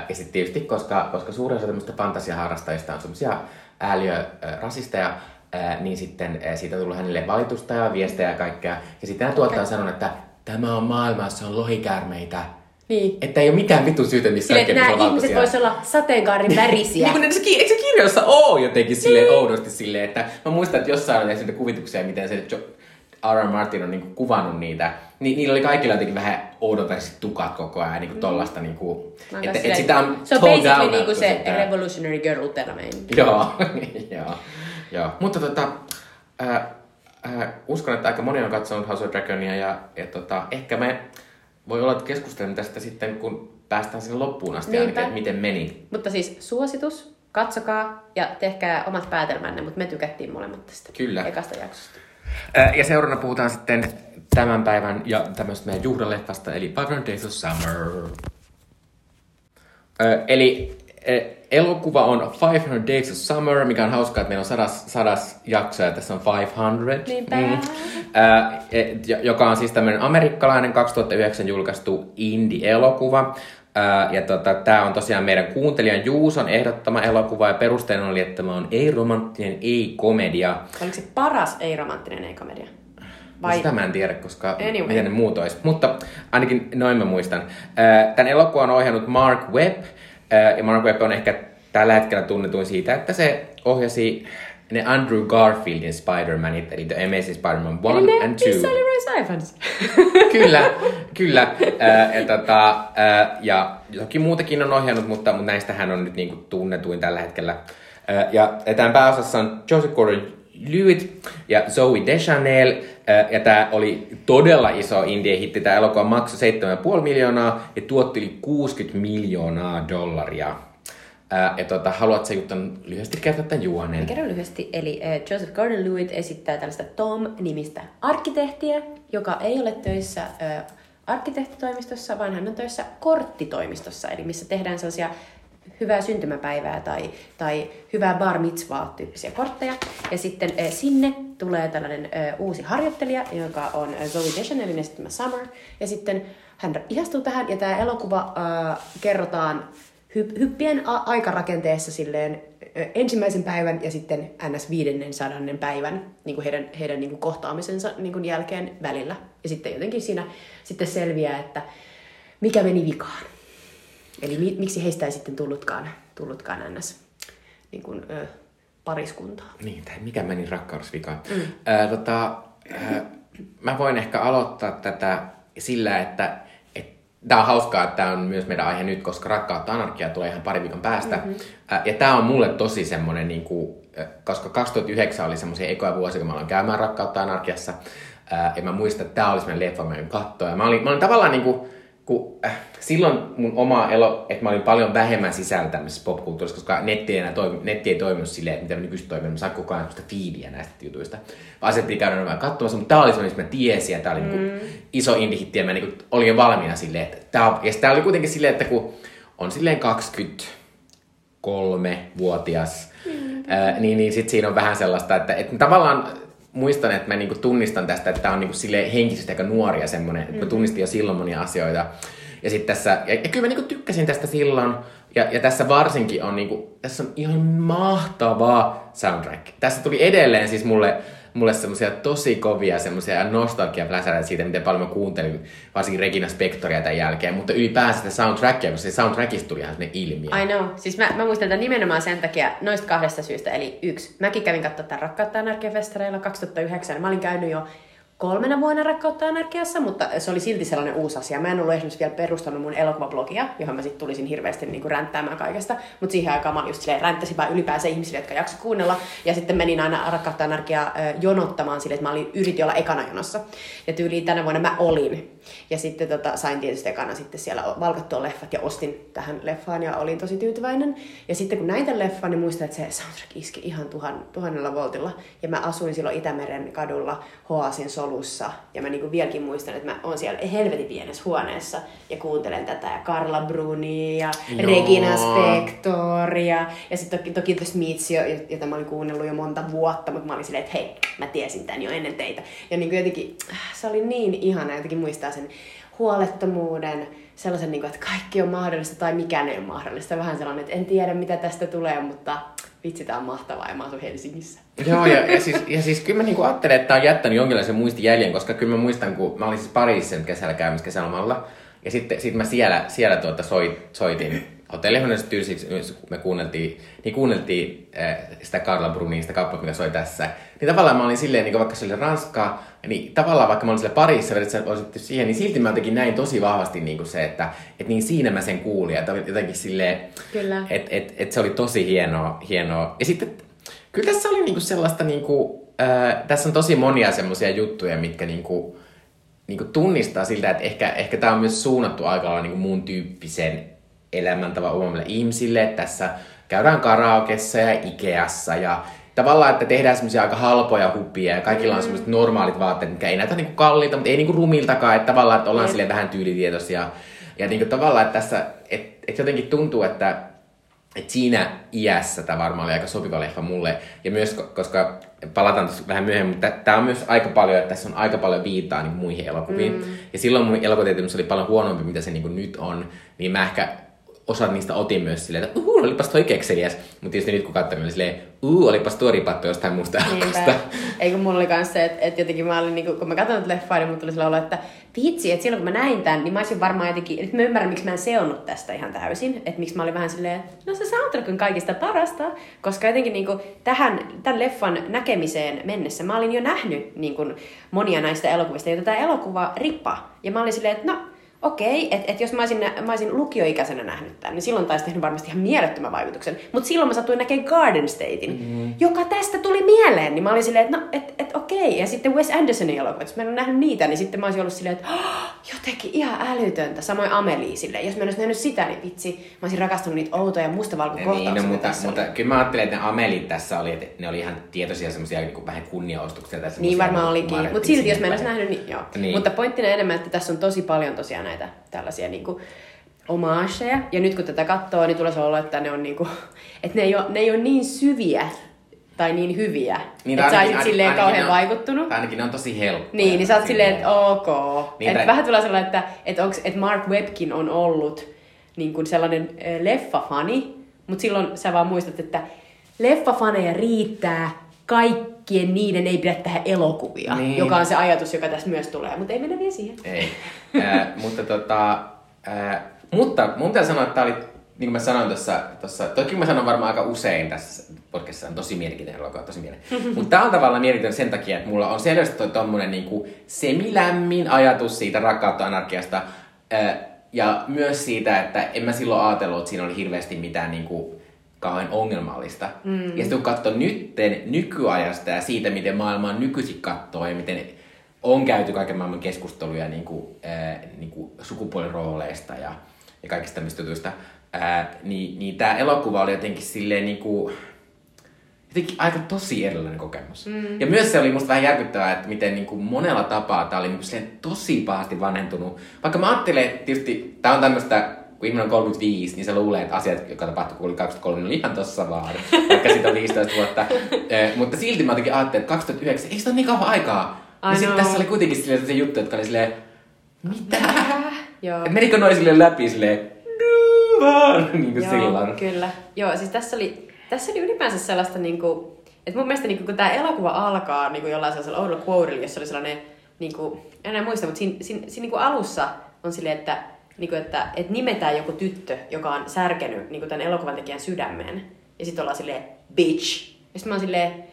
Ja sitten tietysti, koska, koska suurin osa tämmöistä fantasiaharrastajista on semmoisia ääliö-rasisteja, ää, niin sitten ää, siitä on tullut hänelle valitusta ja viestejä ja kaikkea. Ja sitten nämä tuottaja on sanonut, että tämä on maailma, jossa on lohikäärmeitä. Niin. Että ei ole mitään vitun syytä missä Sille, nämä ihmiset vois olla sateenkaarin värisiä. niin se, eikö se kirjoissa ole jotenkin silleen niin. oudosti silleen, että mä muistan, että jossain oli niitä kuvituksia, miten se jo, R. Martin on niinku kuvannut niitä, niin niillä oli kaikilla jotenkin vähän oudonväriset tukat koko ajan, niinku tollasta niinku, että et sitä on Se on basically niinku se sitä. Revolutionary Girl Utena Joo, joo, joo. Mutta tota, äh, äh, uskon, että aika moni on katsonut House of Dragonia ja, ja tota, ehkä me voi olla, että keskustelemme tästä sitten, kun päästään sinne loppuun asti ainakin, että miten meni. Mutta siis suositus, katsokaa ja tehkää omat päätelmänne, mutta me tykättiin molemmat tästä Kyllä. ekasta jaksosta. Ja seuraavana puhutaan sitten tämän päivän ja tämmöistä meidän juhlaleffasta, eli 500 Days of Summer. Eli elokuva on 500 Days of Summer, mikä on hauskaa, että meillä on sadas, sadas jakso ja tässä on 500. Niinpä. Mm. E, joka on siis tämmöinen amerikkalainen 2009 julkaistu indie-elokuva. Ja tota, tämä on tosiaan meidän kuuntelijan Juuson ehdottama elokuva ja perusteena oli, että tämä on ei-romanttinen ei-komedia. Oliko se paras ei-romanttinen ei-komedia? Vai? Sitä mä en tiedä, koska anyway. miten ne muut olisi. Mutta ainakin noin mä muistan. Tämän elokuvan on ohjannut Mark Webb, ja Mark Webb on ehkä tällä hetkellä tunnetuin siitä, että se ohjasi ne Andrew Garfieldin Spider-Manit, eli The Amazing Spider-Man 1 and 2. Eli Royce Evans. kyllä, kyllä. Äh, ja, tota, äh, ja jokin muutakin on ohjannut, mutta, mutta näistä hän on nyt niin kuin tunnetuin tällä hetkellä. Äh, ja, tämän pääosassa on Joseph Gordon-Levitt ja Zoe Deschanel. Äh, ja tämä oli todella iso indie-hitti. Tämä elokuva maksoi 7,5 miljoonaa ja tuotti yli 60 miljoonaa dollaria. Ja tota, haluatko Jutta lyhyesti kertoa tämän juoneen? Kerro lyhyesti. Eli äh, Joseph Gordon-Levitt esittää tällaista Tom-nimistä arkkitehtiä, joka ei ole töissä äh, arkkitehtitoimistossa, vaan hän on töissä korttitoimistossa, eli missä tehdään sellaisia hyvää syntymäpäivää tai, tai hyvää bar mitzvaa tyyppisiä kortteja. Ja sitten äh, sinne tulee tällainen äh, uusi harjoittelija, joka on äh, Zoe Deschanelin esittämä Summer. Ja sitten hän ihastuu tähän ja tämä elokuva äh, kerrotaan hyppien a- aikarakenteessa silleen ensimmäisen päivän ja sitten ns. viidennen sadannen päivän niin kuin heidän, heidän niin kuin kohtaamisensa niin kuin jälkeen välillä. Ja sitten jotenkin siinä sitten selviää, että mikä meni vikaan. Eli mi- miksi heistä ei sitten tullutkaan, tullutkaan ns. Niin kuin, ö, pariskuntaa. Niin, tai mikä meni rakkausvikaan. Mm. Äh, tota, äh, mä voin ehkä aloittaa tätä sillä, että Tämä on hauskaa, että tämä on myös meidän aihe nyt, koska Rakkautta anarkia tulee ihan pari viikon päästä. Mm-hmm. Ja tämä on mulle tosi semmoinen, niin kuin, koska 2009 oli semmoisia ekoja vuosia, kun mä aloin käymään Rakkautta anarkiassa. Ja mä muistan, että tämä oli semmoinen leffa, mä katsoa. Ja mä olin, mä olin tavallaan niin kuin, kun äh, silloin mun oma elo, että mä olin paljon vähemmän sisällä tämmöisessä popkulttuurissa, koska netti ei, enää toimi, netti ei toiminut silleen, että mitä nykyisin toimii, mä sain koko ajan sellaista fiidiä näistä jutuista. Asiat piti käydä vähän katsomassa, mutta tää oli semmoinen, että mä tiesin, ja tää oli niinku mm. niinku iso indie-hitti, ja mä niinku olin jo valmiina silleen, että tää on, ja tää oli kuitenkin silleen, että kun on silleen 23-vuotias, mm. ää, niin, niin sit siinä on vähän sellaista, että, että tavallaan muistan, että mä niinku tunnistan tästä, että tämä on niinku sille henkisesti aika nuoria semmoinen, että mä mm. tunnistin jo silloin monia asioita. Ja sitten tässä, ja, ja kyllä mä niinku tykkäsin tästä silloin, ja, ja tässä varsinkin on niinku, tässä on ihan mahtava soundtrack. Tässä tuli edelleen siis mulle mulle semmoisia tosi kovia semmoisia nostalgia siitä, miten paljon mä kuuntelin varsinkin Regina Spektoria tämän jälkeen, mutta ylipäänsä sitä soundtrackia, koska se soundtrackista tuli ihan semmoinen ilmiö. I know. Siis mä, mä muistan tämän nimenomaan sen takia noista kahdesta syystä. Eli yksi, mäkin kävin katsoa tämän Rakkautta festareilla 2009. Mä olin käynyt jo kolmena vuonna Rakkautta anarkiassa, mutta se oli silti sellainen uusi asia. Mä en ollut esimerkiksi vielä perustanut mun elokuvablogia, johon mä sitten tulisin hirveästi niinku ränttäämään kaikesta. Mutta siihen aikaan mä just silleen, ränttäsin vaan ylipäänsä ihmisille, jotka jaksa kuunnella. Ja sitten menin aina Rakkautta anarkiaa jonottamaan sille, että mä olin, yritin olla ekana jonossa. Ja tyyliin tänä vuonna mä olin. Ja sitten tota, sain tietysti ekana sitten siellä valkattua leffat ja ostin tähän leffaan ja olin tosi tyytyväinen. Ja sitten kun näin tämän leffan, niin muistan, että se soundtrack iski ihan tuhan, tuhannella voltilla. Ja mä asuin silloin Itämeren kadulla Hoasin solussa. Ja mä niinku vieläkin muistan, että mä oon siellä helvetin pienessä huoneessa ja kuuntelen tätä. Ja Carla Bruni ja Joo. Regina Spektor ja, ja sitten toki, toki The Smiths, jota mä olin kuunnellut jo monta vuotta, mutta mä olin silleen, että hei, mä tiesin tän jo ennen teitä. Ja niinku jotenkin, se oli niin ihana jotenkin muistaa sen huolettomuuden, sellaisen, niin kuin, että kaikki on mahdollista tai mikään ei ole mahdollista. Vähän sellainen, että en tiedä mitä tästä tulee, mutta vitsi tää on mahtavaa ja mä asun Helsingissä. Joo, ja, ja, siis, ja siis kyllä mä niinku ajattelen, että tää on jättänyt jonkinlaisen muistijäljen, koska kyllä mä muistan, kun mä olin siis Pariisissa kesällä käymässä kesälomalla, ja sitten sit mä siellä, siellä tuota soit, soitin hotellihuoneessa tyysiksi, me kuunneltiin, niin kuunneltiin äh, sitä Carla Brunin, sitä kappaletta, mikä soi tässä. Niin tavallaan mä olin silleen, niin vaikka se oli Ranskaa, niin tavallaan vaikka mä olin siellä parissa, että osittu siihen, niin silti mä jotenkin näin tosi vahvasti niin kuin se, että et niin siinä mä sen kuulin. Että jotenkin silleen, että et, et se oli tosi hienoa, hienoa. Ja sitten kyllä tässä oli niinku sellaista, niinku, äh, tässä on tosi monia semmoisia juttuja, mitkä niinku, niinku tunnistaa siltä, että ehkä, ehkä tämä on myös suunnattu aika lailla niinku muun tyyppisen elämäntavan omille ihmisille. Että tässä käydään karaokessa ja Ikeassa ja tavallaan, että tehdään semmoisia aika halpoja hupia ja kaikilla on semmoiset normaalit vaatteet, mikä ei näytä niinku kalliita, mutta ei niinku rumiltakaan, että tavallaan, että ollaan silleen vähän tyylitietoisia. Ja niinku tavallaan, että tässä, että et jotenkin tuntuu, että et siinä iässä tämä varmaan oli aika sopiva leffa mulle. Ja myös, ko- koska palataan tuossa vähän myöhemmin, mutta tämä on myös aika paljon, että tässä on aika paljon viittaa niin muihin elokuviin. Mm. Ja silloin mun elokuvatietämys oli paljon huonompi, mitä se niin nyt on. Niin mä ehkä osat niistä otin myös silleen, että uhu, olipas toi kekseliäs. Mutta tietysti nyt kun katsoin, niin oli silleen, uu, olipas tuo ripattu jostain muusta elokuvasta. Niinpä. Ei kun mulla oli kans se, että, että jotenkin mä olin, niin kun mä katsoin tätä leffaa, niin mulla tuli sellainen olo, että vitsi, että silloin kun mä näin tämän, niin mä olisin varmaan jotenkin, että mä ymmärrän, miksi mä en seonnut tästä ihan täysin. Että miksi mä olin vähän silleen, no se soundtrack on kaikista parasta. Koska jotenkin niin kuin, tähän, tämän leffan näkemiseen mennessä mä olin jo nähnyt niin kuin, monia näistä elokuvista, joita tämä elokuva rippaa. Ja mä olin silleen, että no, Okei, että et jos mä olisin, mä olisin lukioikäisenä nähnyt tämän, niin silloin taisi tehnyt varmasti ihan mielettömän vaikutuksen. Mutta silloin mä satuin näkemään Garden Statein, mm. joka tästä tuli mieleen. Niin mä olin silleen, että no, et, et okei. Ja sitten Wes Andersonin elokuvat, jos mä en ole nähnyt niitä, niin sitten mä olisin ollut silleen, että oh, jotenkin ihan älytöntä. Samoin Amelie silleen. Jos mä en olisi nähnyt sitä, niin vitsi, mä olisin rakastanut niitä outoja mustavalkokohtauksia. Niin, no, mutta, tässä mutta oli. kyllä mä ajattelin, että ne Amelit tässä oli, että ne oli ihan tietoisia semmoisia niin vähän kunniaostuksia. Tai Niin varmaan olikin. Mutta silti, jos mä en olisi nähnyt, niin joo. Niin. Mutta pointtina enemmän, että tässä on tosi paljon tosiaan näitä tällaisia niinku homaageja. Ja nyt kun tätä katsoo, niin tulee se olo, että ne on niinku, että ne ei ole, ne ei ole niin syviä tai niin hyviä. Niin, että sä olisit silleen kauhean on, vaikuttunut. Ainakin ne on tosi helppoja. Niin, niin sä oot silleen, että ok. Niin, että tai- vähän tulee sellainen, että, että, onks, että Mark Webkin on ollut niin kuin sellainen äh, leffafani, mutta silloin sä vaan muistat, että leffafaneja riittää, kaikkien niiden ei pidä tehdä elokuvia, Niin. joka on se ajatus, joka tässä myös tulee, mutta ei mennä vielä siihen. Ei. äh, mutta tota, äh, mutta mun pitää sanoa, että tää oli, niin kuin mä sanoin tuossa, tossa, toki mä sanon varmaan aika usein tässä podcastissa, on tosi mielenkiintoinen elokuva, tosi mielenkiintoinen. mutta tää on tavallaan mielenkiintoinen sen takia, että mulla on selvästi toi tommonen niinku semilämmin ajatus siitä rakkautta anarkiasta. Äh, ja myös siitä, että en mä silloin ajatellut, että siinä oli hirveästi mitään niinku kauhean ongelmallista. Mm. Ja sitten kun katsoo nytten nykyajasta ja siitä, miten maailmaa nykyisin katsoo ja miten on käyty kaiken maailman keskusteluja niin kuin, ää, niin kuin sukupuolirooleista ja, ja kaikista tämmöistä jutuista, ää, niin, niin tämä elokuva oli jotenkin silleen niin kuin, jotenkin aika tosi erilainen kokemus. Mm. Ja myös se oli musta vähän järkyttävää, että miten niin kuin monella tapaa tämä oli niin kuin tosi pahasti vanhentunut. Vaikka mä ajattelen, että tietysti tämä on tämmöistä, kun ihminen on 35, niin se luulee, että asiat, jotka tapahtuu, kun oli 23, oli ihan tossa vaan, vaikka siitä on 15 vuotta. Eh, mutta silti mä jotenkin ajattelin, että 2009, eikö se ole niin kauan aikaa? Ja sitten tässä oli kuitenkin silleen se juttu, jotka oli silleen, mitä? Joo. Et menikö noin silleen läpi silleen, "No vaan, niin kuin Joo, silloin. kyllä. Joo, siis tässä oli, tässä oli ylipäänsä sellaista, niinku, että mun mielestä niinku, kun tämä elokuva alkaa niinku jollain sellaisella oudolla quotella, jossa oli sellainen, niinku, en enää muista, mutta siinä, siinä, siinä niinku alussa on silleen, että, niinku, että, että nimetään joku tyttö, joka on särkenyt niinku, tämän elokuvan tekijän sydämen. Ja sitten ollaan silleen, bitch. Ja sitten mä oon silleen,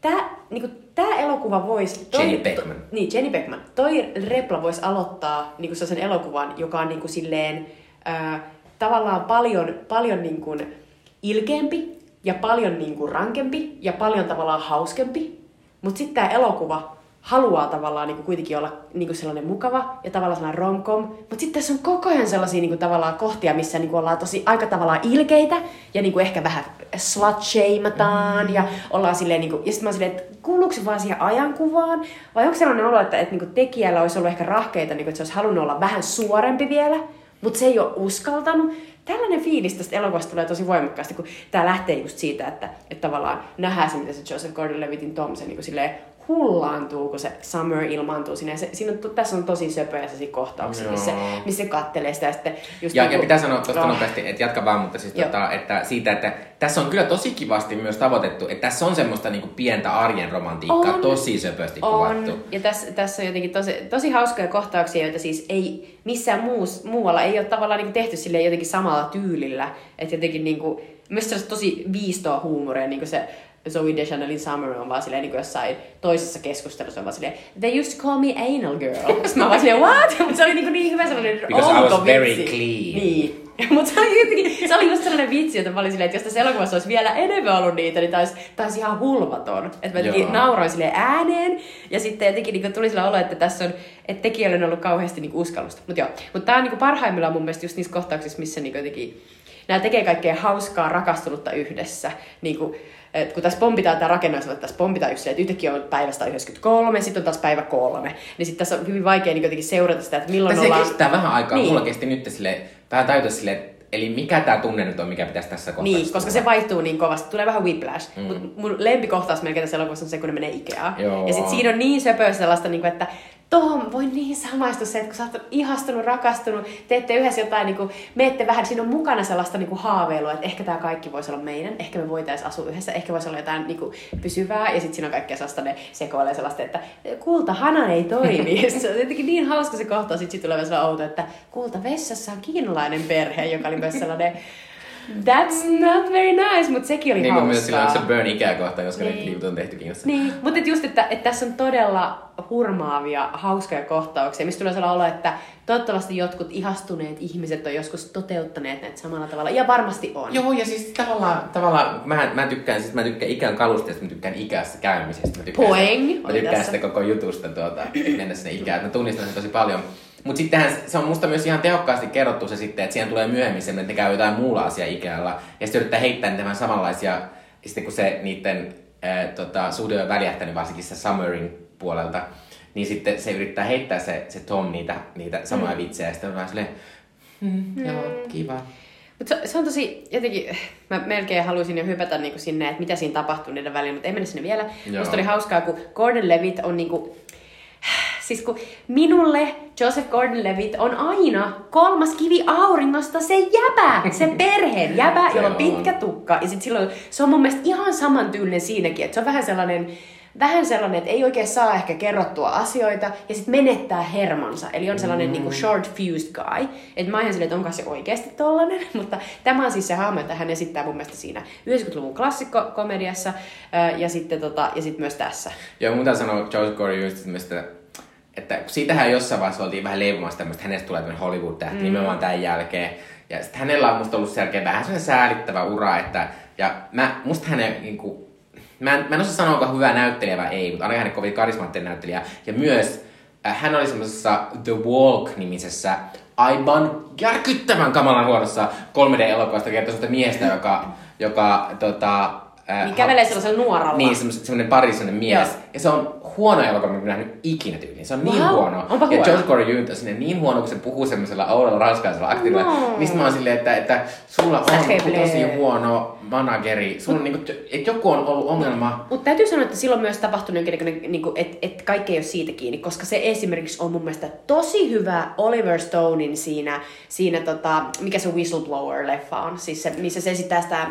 Tää, niinku, tää elokuva voisi... Jenny Beckman. Niin, Jenny Beckman. Toi Repla voisi aloittaa niinku sellaisen elokuvan, joka on niinku silleen ää, tavallaan paljon, paljon niinku ilkeämpi ja paljon niinku rankempi ja paljon tavallaan hauskempi. Mutta sitten tämä elokuva haluaa tavallaan niinku kuitenkin olla niinku sellainen mukava ja tavallaan sellainen romcom. Mutta sitten tässä on koko ajan sellaisia niinku tavallaan kohtia, missä niinku ollaan tosi aika tavallaan ilkeitä ja niinku ehkä vähän slut shameataan ja ollaan silleen niinku, ja sitten mä oon silleen, että kuuluuko se vaan siihen ajankuvaan vai onko sellainen olo, että, että niinku tekijällä olisi ollut ehkä rahkeita, niinku, että se olisi halunnut olla vähän suorempi vielä, mutta se ei ole uskaltanut. Tällainen fiilis tästä elokuvasta tulee tosi voimakkaasti, kun tämä lähtee just siitä, että, että tavallaan nähdään se, mitä se Joseph Gordon-Levitin Tom se niin silleen hullaantuu, kun se Summer ilmaantuu sinne. Se, siinä on, tässä on tosi söpöjä sellaisia kohtauksia, missä, Joo. missä se kattelee sitä. Ja, sitten just Ja, niinku- ja pitää sanoa tuosta Oh. nopeasti, että jatka vaan, mutta siis Joo. tota, että siitä, että tässä on kyllä tosi kivasti myös tavoitettu, että tässä on semmoista niinku pientä arjen romantiikkaa, On. tosi söpösti On, kuvattu. ja tässä, tässä on jotenkin tosi, tosi hauskoja kohtauksia, joita siis ei missään muus, muualla ei ole tavallaan niin tehty sille jotenkin samalla tyylillä. Että jotenkin niin kuin, myös tosi viistoa huumoria, niin kuin se Zoe Deschanelin Summer on vaan silleen niin kuin jossain toisessa keskustelussa on vaan silleen, they used to call me anal girl. Sitten mä vaan silleen, what? Mutta se oli niin, kuin niin hyvä sellainen Because I was very vitsi. clean. Niin. Mutta se oli jotenkin, se oli just sellainen vitsi, että mä olin silleen, että jos tässä elokuvassa olisi vielä enemmän ollut niitä, niin tää olisi ihan hulvaton. Että mä jotenkin nauroin sille ääneen, ja sitten jotenkin niin tuli sillä olo, että tässä on, että tekijöillä on ollut kauheasti niin uskallusta. Mutta joo, mutta tämä on niin parhaimmillaan mun mielestä just niissä kohtauksissa, missä niin jotenkin nämä tekee kaikkea hauskaa, rakastunutta yhdessä. Niin kuin, et kun tässä pompitaan tämä rakennus, että tässä pompitaan silleen, että yhtäkkiä on päivästä 93, sitten on taas päivä kolme. Niin sitten tässä on hyvin vaikea niin jotenkin seurata sitä, että milloin se ollaan... kestää vähän aikaa, Niin. mulla kesti nyt sille, vähän tajuta sille, eli mikä tämä tunne nyt on, mikä pitäisi tässä kohtaa. Niin, koska se vaihtuu niin kovasti. Tulee vähän whiplash. Mm. Mut mun lempikohtaus melkein tässä elokuvassa on se, kun ne menee Ikeaan. Ja sit siinä on niin söpöä sellaista, niin kuin, että tohon voi niin samaistua se, että kun sä oot ihastunut, rakastunut, teette yhdessä jotain, niin kuin, meette vähän, siinä on mukana sellaista niin kuin haaveilua, että ehkä tämä kaikki voisi olla meidän, ehkä me voitaisiin asua yhdessä, ehkä voisi olla jotain niin kuin, pysyvää, ja sitten siinä on kaikkea sellaista, ne sekoilee sellaista, että kulta, hana ei toimi. Se on jotenkin niin hauska se kohtaus, sitten sit tulee sellainen outo, että kulta, vessassa on kiinalainen perhe, joka oli myös sellainen That's not very nice, mutta sekin oli Niin hauskaa. silloin, että se burn ikää kohta, koska Niin. ne on tehty Kiinassa. Niin, mutta et just, että, että tässä on todella hurmaavia, hauskoja kohtauksia, mistä tulee sellainen olo, että toivottavasti jotkut ihastuneet ihmiset on joskus toteuttaneet näitä samalla tavalla. Ja varmasti on. Joo, ja siis tavallaan, tavallaan mä, mä tykkään, siis mä tykkään ikään kalusteesta, mä tykkään ikässä käymisestä. Mä tykkään, Poeng sitä, mä tykkään sitä koko jutusta, tuota, mennä sinne ikään. Mä tunnistan sen tosi paljon. Mutta sittenhän se on musta myös ihan tehokkaasti kerrottu se sitten, että siihen tulee myöhemmin semmoinen, että ne käy jotain muulla asiaa Ikealla. Ja sitten yrittää heittää niitä vähän samanlaisia, sitten kun se niiden ää, tota, suhde on väljähtänyt varsinkin se Summerin puolelta, niin sitten se yrittää heittää se, se Tom niitä, niitä samoja mm. vitsejä, ja sitten on vähän silleen, mm, joo, kiva. Mutta se, se, on tosi, jotenkin, mä melkein haluaisin jo hypätä niinku sinne, että mitä siinä tapahtuu niiden välillä, mutta ei mennä sinne vielä. Joo. Musta oli hauskaa, kun Gordon Levitt on niinku, siis kun minulle Joseph Gordon-Levitt on aina kolmas kivi auringosta se jäbä, se perheen jäbä, Se jolla on pitkä tukka. Ja sit silloin se on mun mielestä ihan samantyylinen siinäkin, että se on vähän sellainen, vähän sellainen, että ei oikein saa ehkä kerrottua asioita ja sitten menettää hermonsa. Eli on sellainen mm. niin short fused guy. Että mä ihan silleen, että onko se oikeasti tollanen. Mutta tämä on siis se hahmo, että hän esittää mun mielestä siinä 90-luvun klassikkokomediassa ja sitten tota, ja sit myös tässä. Joo, mun sanoa George Corey just tämmöistä, että siitähän jossain vaiheessa oltiin vähän leivomassa tämmöistä, että hänestä tulee tämmöinen Hollywood-tähti mm. nimenomaan tämän jälkeen. Ja sitten hänellä on musta ollut selkeä vähän sellainen säälittävä ura, että ja mä, musta hänen niinku, mä en, mä en osaa sanoa, onko hyvä näyttelijä vai ei, mutta ainakin hänen kovin karismaattinen näyttelijä. Ja myös äh, hän oli semmoisessa The Walk-nimisessä aivan järkyttävän kamalan huonossa 3D-elokuvasta kertoo semmoista miestä, joka, joka tota, äh, Niin kävelee sellaisella nuoralla. Niin, semmoinen, semmoinen parisuinen mies. Joo. Ja se on huono elokuva, mitä mä nähnyt ikinä tyyliin. Se on niin Wow, huono. onpa ja Corey Jr. on niin huono, kun se puhuu semmoisella oudolla ranskalaisella aktiivilla. No. Mistä mä oon silleen, että, että sulla on bleu. tosi huono manageri. Sulla on niinku, että joku on ollut ongelma. Mutta täytyy sanoa, että silloin myös tapahtunut jonkinnäköinen, niin että et kaikki ei ole siitä kiinni, koska se esimerkiksi on mun mielestä tosi hyvä Oliver Stonein siinä, siinä tota, mikä se Whistleblower-leffa on, siis se, missä se esittää sitä,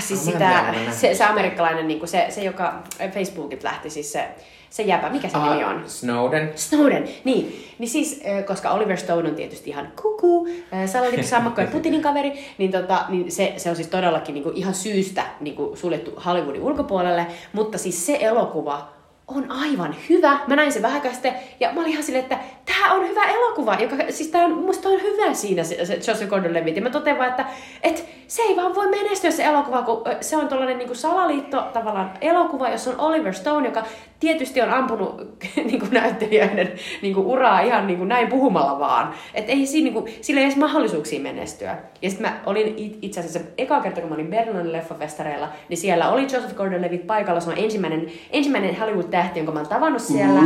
siis Ah, mä en sitä, se, se amerikkalainen, niin kuin se, se, joka Facebookit lähti, siis se, se jäpä, mikä se nimi on? Snowden. Snowden, niin. Niin siis, koska Oliver Stone on tietysti ihan kuku, salaliittosammakko ja Putinin kaveri, niin, tota, niin se, se on siis todellakin niinku ihan syystä niinku suljettu Hollywoodin ulkopuolelle. Mutta siis se elokuva on aivan hyvä. Mä näin sen vähän sitten, ja mä olin ihan silleen, että tämä on hyvä elokuva, joka, siis tää on, musta on hyvä siinä se, se Joseph Gordon-Levitt. Ja mä totean vaan, että et, se ei vaan voi menestyä se elokuva, kun se on tollanen niinku salaliitto tavallaan elokuva, jossa on Oliver Stone, joka tietysti on ampunut niinku näyttelijöiden niinku uraa ihan niinku näin puhumalla vaan. Että ei siinä niinku, sillä ei edes mahdollisuuksia menestyä. Ja sitten mä olin it- itse asiassa eka kerta, kun mä olin Berlinin leffafestareilla, niin siellä oli Joseph Gordon-Levitt paikalla. Se on ensimmäinen, ensimmäinen Hollywood-tähti, jonka mä oon tavannut siellä.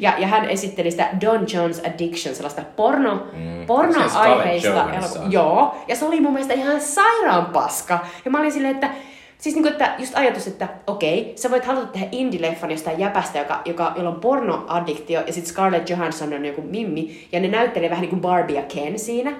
Ja, ja hän esitteli sitä Don Jones Addiction, sellaista porno, Mm. porno-aiheista elokuvaa. Joo, ja se oli mun mielestä ihan sairaan paska. Ja mä olin silleen, että Siis niinku, että just ajatus, että okei, sä voit haluta tehdä indie-leffan jostain jäpästä, joka, joka, jolla on pornoaddiktio, ja sitten Scarlett Johansson on joku mimmi, ja ne näyttelee vähän niin kuin Barbie ja Ken siinä.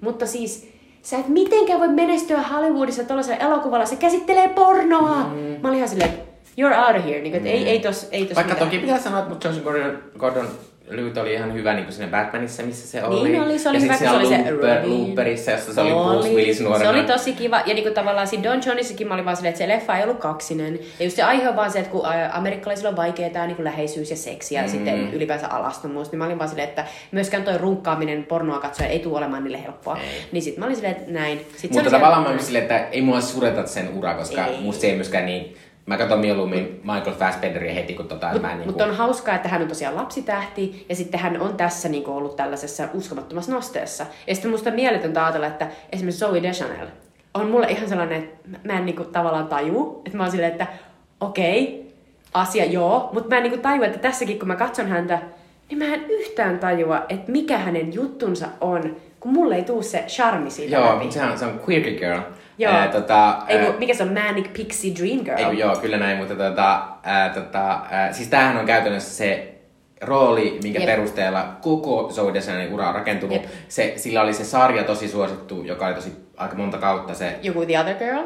Mutta siis sä et mitenkään voi menestyä Hollywoodissa tuollaisella elokuvalla, se käsittelee pornoa. Mm. Mä olin ihan silleen, että you're out of here, niin, että mm. ei, ei tos, ei tos Vaikka mitään. toki pitää sanoa, että Johnson Gordon, Gordon Lewitt oli ihan hyvä niin siinä Batmanissa, missä se oli. Niin oli, se oli ja hyvä, se oli se Looper. Looperissa, jossa se oli Bruce Willis nuorena. Se oli tosi kiva. Ja niinku tavallaan siinä Don Johnisikin mä olin vaan silleen, että se leffa ei ollut kaksinen. Ja just se aihe on vaan se, että kun amerikkalaisilla on vaikeaa tää niinku läheisyys ja seksi ja mm. sitten ylipäänsä alastomuus, niin mä olin vaan silleen, että myöskään toi runkkaaminen pornoa katsoen ei tule olemaan niille helppoa. Ei. Niin sit mä olin silleen, että näin. Sit Mutta oli tavallaan mä olin silleen, että ei mua sureta sen ura, koska Ei. musta se ei myöskään niin... Mä katson mieluummin Michael Fassbenderia heti, kun tota, mä en niinku... Mutta on hauskaa, että hän on tosiaan lapsitähti ja sitten hän on tässä niinku ollut tällaisessa uskomattomassa nosteessa. Ja sitten musta on mieletöntä ajatella, että esimerkiksi Zoe Deschanel on mulle ihan sellainen, että mä- mä en niinku tavallaan taju, että mä oon silleen, että okei, asia joo, mutta mä en niinku taju, että tässäkin kun mä katson häntä, niin mä en yhtään tajua, että mikä hänen juttunsa on, kun mulle ei tuu se charmi siitä Joo, läpi. se on, se on Queer Girl. Joo. Ää, tota, Ei, ää, mikä se on Manic Pixie Dream Girl? Ei, joo, kyllä näin, mutta tota, ää, tota, ää, siis tämähän on käytännössä se rooli, minkä Jep. Perusteella koko Zoe Deschanelin ura on rakentunut. Jep. Se, sillä oli se sarja tosi suosittu, joka oli tosi aika monta kautta se... Joku The Other Girl?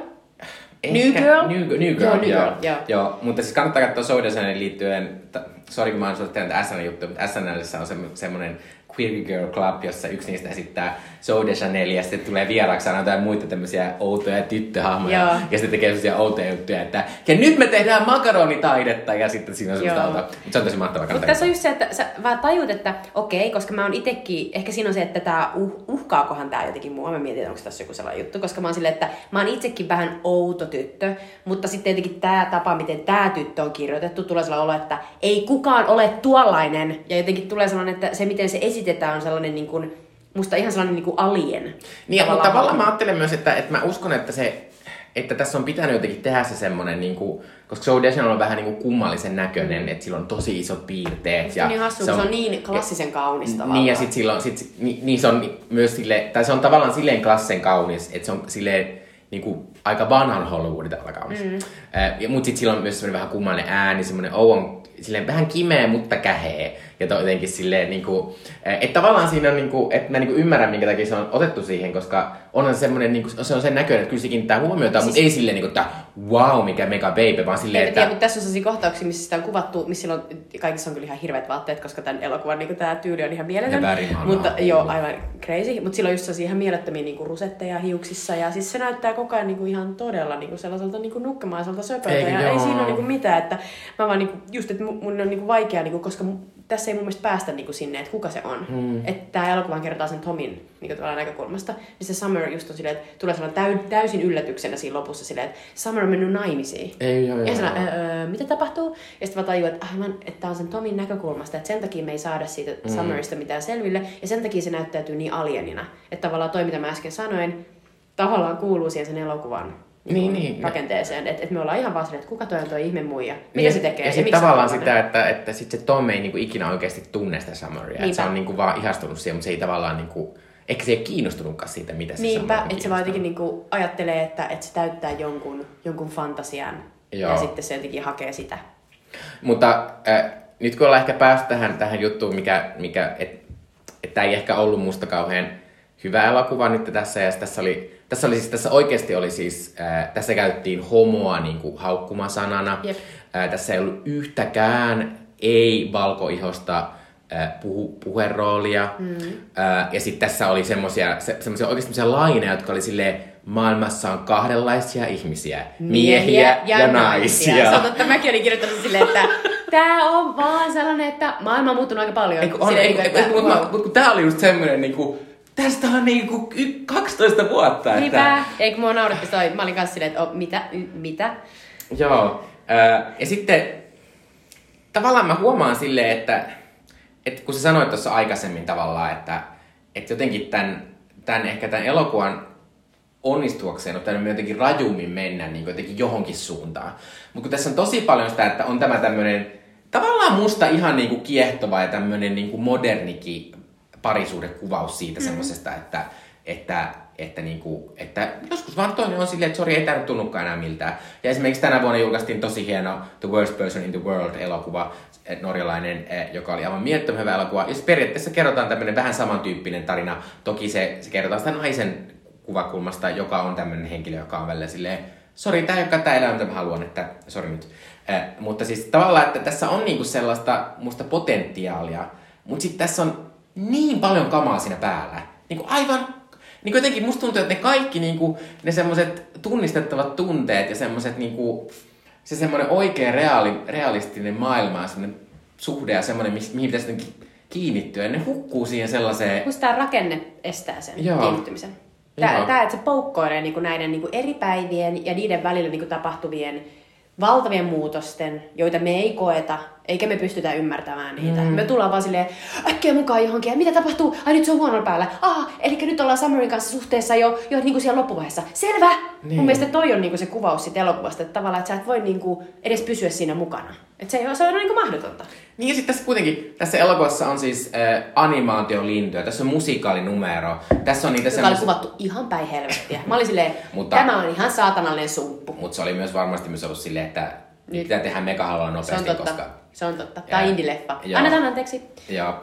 New Girl? New, New Girl, Joo, New joo. Girl, joo. joo. Mutta siis kannattaa katsoa Zoe Deschanelin liittyen, t- sori kun mä oon sulle tehnyt SNL juttu, mutta SNLissä on se, semmoinen Queer Girl Club, jossa yksi niistä esittää Zoe Deschanel ja sitten tulee vieraaksi aina jotain muita tämmöisiä outoja tyttöhahmoja. Joo. Ja sitten tekee sellaisia outoja juttuja, että ja nyt me tehdään makaronitaidetta ja sitten siinä on semmoista outoa. Mutta se on tosi mahtavaa Mutta tässä on just se, että sä vaan tajut, että okei, koska mä oon itekin, ehkä siinä on se, että tää uh, uhkaakohan tää jotenkin mua. Mä mietin, onko tässä joku sellainen juttu, koska mä oon silleen, että mä oon itsekin vähän outo tyttö, mutta sitten jotenkin tää tapa, miten tää tyttö on kirjoitettu, tulee sellainen olo, että ei kukaan ole tuollainen. Ja jotenkin tulee sellainen, että se miten se esitetään on sellainen niin kuin, musta ihan sellainen niin kuin alien. Niin, mutta tavallaan mä ajattelen myös, että, että mä uskon, että se että tässä on pitänyt jotenkin tehdä se semmonen, niin kuin, koska Zoe Deschanel on vähän niin kuin kummallisen näköinen, että sillä on tosi isot piirteet. Se on niin hassu, se on, se on niin klassisen kaunis tavallaan. Niin, ja sit silloin, sit, niin, niin se on myös sille, tai se on tavallaan silleen klassen kaunis, että se on silleen niin kuin, aika vanhan Hollywoodin tavalla kaunis. Mm. Äh, mutta sitten sillä on myös semmoinen vähän kummallinen ääni, semmoinen ouon, silleen vähän kimeä, mutta kähee. Ja to, jotenkin silleen, niin kuin, että tavallaan siinä on, niin kuin, että mä niin kuin ymmärrän, minkä takia se on otettu siihen, koska onhan se semmoinen, niin kuin, se on sen näköinen, että kyllä se kiinnittää huomiota, siis... mutta ei silleen, niin kuin, että wow, mikä mega baby, vaan silleen, En että... tiedä, mutta tässä on sellaisia kohtauksia, missä sitä on kuvattu, missä on, kaikissa on kyllä ihan hirveät vaatteet, koska tämän elokuvan niin tämä tyyli on ihan mieletön. Mutta joo, aivan crazy. Mutta sillä on just sellaisia ihan mielettömiä niin kuin rusetteja hiuksissa. Ja siis se näyttää koko ajan niin kuin ihan todella niin kuin sellaiselta niin kuin nukkemaiselta söpöltä. Eikö Ja ei joo? siinä ole niin kuin mitään. Että mä vaan niin kuin, just, että mun on niin kuin vaikea, niin kuin, koska tässä ei mun mielestä päästä niin kuin sinne, että kuka se on. Hmm. Että tämä elokuva kertaa sen Tomin niin tavallaan näkökulmasta. Niin se Summer just on silleen, että tulee sellainen täy- täysin yllätyksenä siinä lopussa silleen, että Summer on mennyt naimisiin. Ei, joo, Ja joo. öö, mitä tapahtuu? Ja sitten mä tajuin, että aivan, että tää on sen Tomin näkökulmasta, että sen takia me ei saada siitä mm. Summerista mitään selville, ja sen takia se näyttäytyy niin alienina. Että tavallaan toi, mitä mä äsken sanoin, tavallaan kuuluu siihen sen elokuvan Niin, niin. rakenteeseen. Että et me ollaan ihan vaan silleen, että kuka toi on toi ihme muija? Mitä Niin, se tekee? Ja sitten se on tavallaan sitä, että, että sit se Tom ei niinku ikinä oikeasti tunne sitä Summeria. Että se on niinku vaan ihastunut siihen, mutta se ei tavallaan niinku... Ehkä se ei ole kiinnostunutkaan siitä, mitä se Niinpä, että se vaan jotenkin niinku ajattelee, että, että se täyttää jonkun, jonkun fantasian. Joo. Ja sitten se jotenkin hakee sitä. Mutta äh, nyt kun ollaan ehkä päästy tähän, tähän juttuun, mikä, mikä että et tämä ei ehkä ollut musta kauhean hyvä elokuva nyt tässä. Ja tässä oli, tässä oli siis, tässä oikeasti oli siis, äh, tässä käytettiin homoa niin kuin haukkumasanana. Jep. Äh, tässä ei ollut yhtäkään ei-valkoihosta puhu, puheroolia. Mm. Äh, ja sitten tässä oli semmosia, se, semmosia oikeasti semmosia laineja, jotka oli silleen, maailmassa on kahdenlaisia ihmisiä. Miehiä, ja, ja naisia. Se on totta, mäkin olin kirjoittanut silleen, että tää on vaan sellainen, että maailma on muuttunut aika paljon. Eiku, on, eiku, että- eiku, mutta mut, kun tää oli just semmonen niinku, tästä on niinku y- 12 vuotta. Niinpä. Eikö mua nauratti toi, mä olin kanssa silleen, että oh, mitä, y, mitä? Joo. Ja sitten tavallaan mä huomaan silleen, että, että kun sä sanoit tuossa aikaisemmin tavallaan, että, että jotenkin tämän, tämän ehkä tämän elokuvan onnistuakseen on täytynyt jotenkin rajummin mennä niin kuin jotenkin johonkin suuntaan. Mutta kun tässä on tosi paljon sitä, että on tämä tämmöinen tavallaan musta ihan niin kuin kiehtova ja tämmöinen niin kuin modernikin parisuudekuvaus siitä mm. semmoisesta, että, että että, niinku, että joskus vaan toinen on silleen, että sori, ei tämä nyt tunnukaan enää miltään. Ja esimerkiksi tänä vuonna julkaistiin tosi hieno The Worst Person in the World-elokuva, eh, norjalainen, eh, joka oli aivan mielettömän hyvä elokuva. Ja periaatteessa kerrotaan tämmöinen vähän samantyyppinen tarina. Toki se, se kerrotaan sitä naisen kuvakulmasta, joka on tämmöinen henkilö, joka on välillä silleen, sori, tämä ei olekaan tämä elämä, mitä mä haluan, että sori nyt. Eh, mutta siis tavallaan, että tässä on niinku sellaista musta potentiaalia, mutta sitten tässä on niin paljon kamaa siinä päällä. Niinku aivan niin jotenkin musta tuntuu, että ne kaikki niinku, ne semmoiset tunnistettavat tunteet ja semmoiset niinku, se semmoinen oikein reaali, realistinen maailma ja semmoinen suhde ja semmoinen, mihin pitäisi kiinnittyä. Ja ne hukkuu siihen sellaiseen... Musta tämä rakenne estää sen Joo. kiinnittymisen. Tämä, tämä, että se poukkoilee niin kuin näiden niin kuin eri päivien ja niiden välillä niin kuin tapahtuvien valtavien muutosten, joita me ei koeta, eikä me pystytä ymmärtämään niitä. Mm. Me tullaan vaan silleen, äkkiä mukaan johonkin, ja mitä tapahtuu? Ai nyt se on huonolla päällä. Ah, eli nyt ollaan Summerin kanssa suhteessa jo, jo niin kuin siellä loppuvaiheessa. Selvä! Niin. Mun mielestä toi on niin kuin se kuvaus siitä elokuvasta, että tavallaan, että sä et voi niin kuin edes pysyä siinä mukana. Että se, se on niin kuin mahdotonta. Niin ja sitten tässä kuitenkin, tässä elokuvassa on siis äh, animaatiolintuja, tässä on musikalinumero. Tässä on niitä Joka semmos... oli kuvattu ihan päin helvettiä. Mä olin silleen, mutta, tämä on ihan saatanallinen sumppu. Mutta se oli myös varmasti myös ollut silleen, että nyt pitää tehdä megahalla nopeasti, se on totta. koska... Se on totta. Tämä on indie-leffa. Annetaan anteeksi. Joo.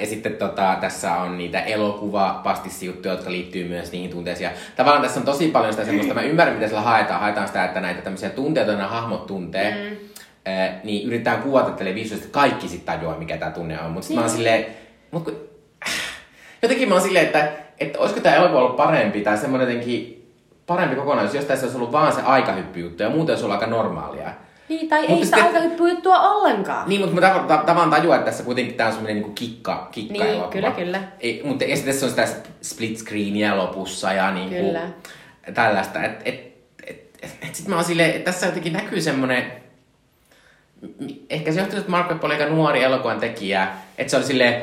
Ja sitten tota, tässä on niitä elokuva pastissijuttuja, jotka liittyy myös niihin tunteisiin. Ja tavallaan tässä on tosi paljon sitä semmoista, mä ymmärrän, mitä sillä haetaan. Haetaan sitä, että näitä tämmöisiä tunteita, joita hahmot tuntee. Mm niin yritetään kuvata tälle visuaalisesti, kaikki sitten tajuaa, mikä tämä tunne on. Mutta sitten niin. mä oon niin. silleen, mut kun, jotenkin mä oon silleen, että, että olisiko tämä elokuva ollut parempi tai semmoinen jotenkin parempi kokonaisuus, jos tässä olisi ollut vaan se aikahyppyjuttu ja muuten olisi ollut aika normaalia. Niin, tai mutta ei sitä sitten, aikahyppyjuttua ollenkaan. Niin, mutta mä tavan, tavan tajua, että tässä kuitenkin tämä on semmoinen niin kikka, kikka niin, elokuva. kyllä, kyllä. Ei, mutta ja sitten tässä on sitä split screenia lopussa ja niin kuin, kyllä. tällaista. Et, et, et, et, et sitten mä oon silleen, että tässä jotenkin näkyy semmoinen ehkä se johtuu, että Mark Webb oli aika nuori elokuvan tekijä, että se oli silleen,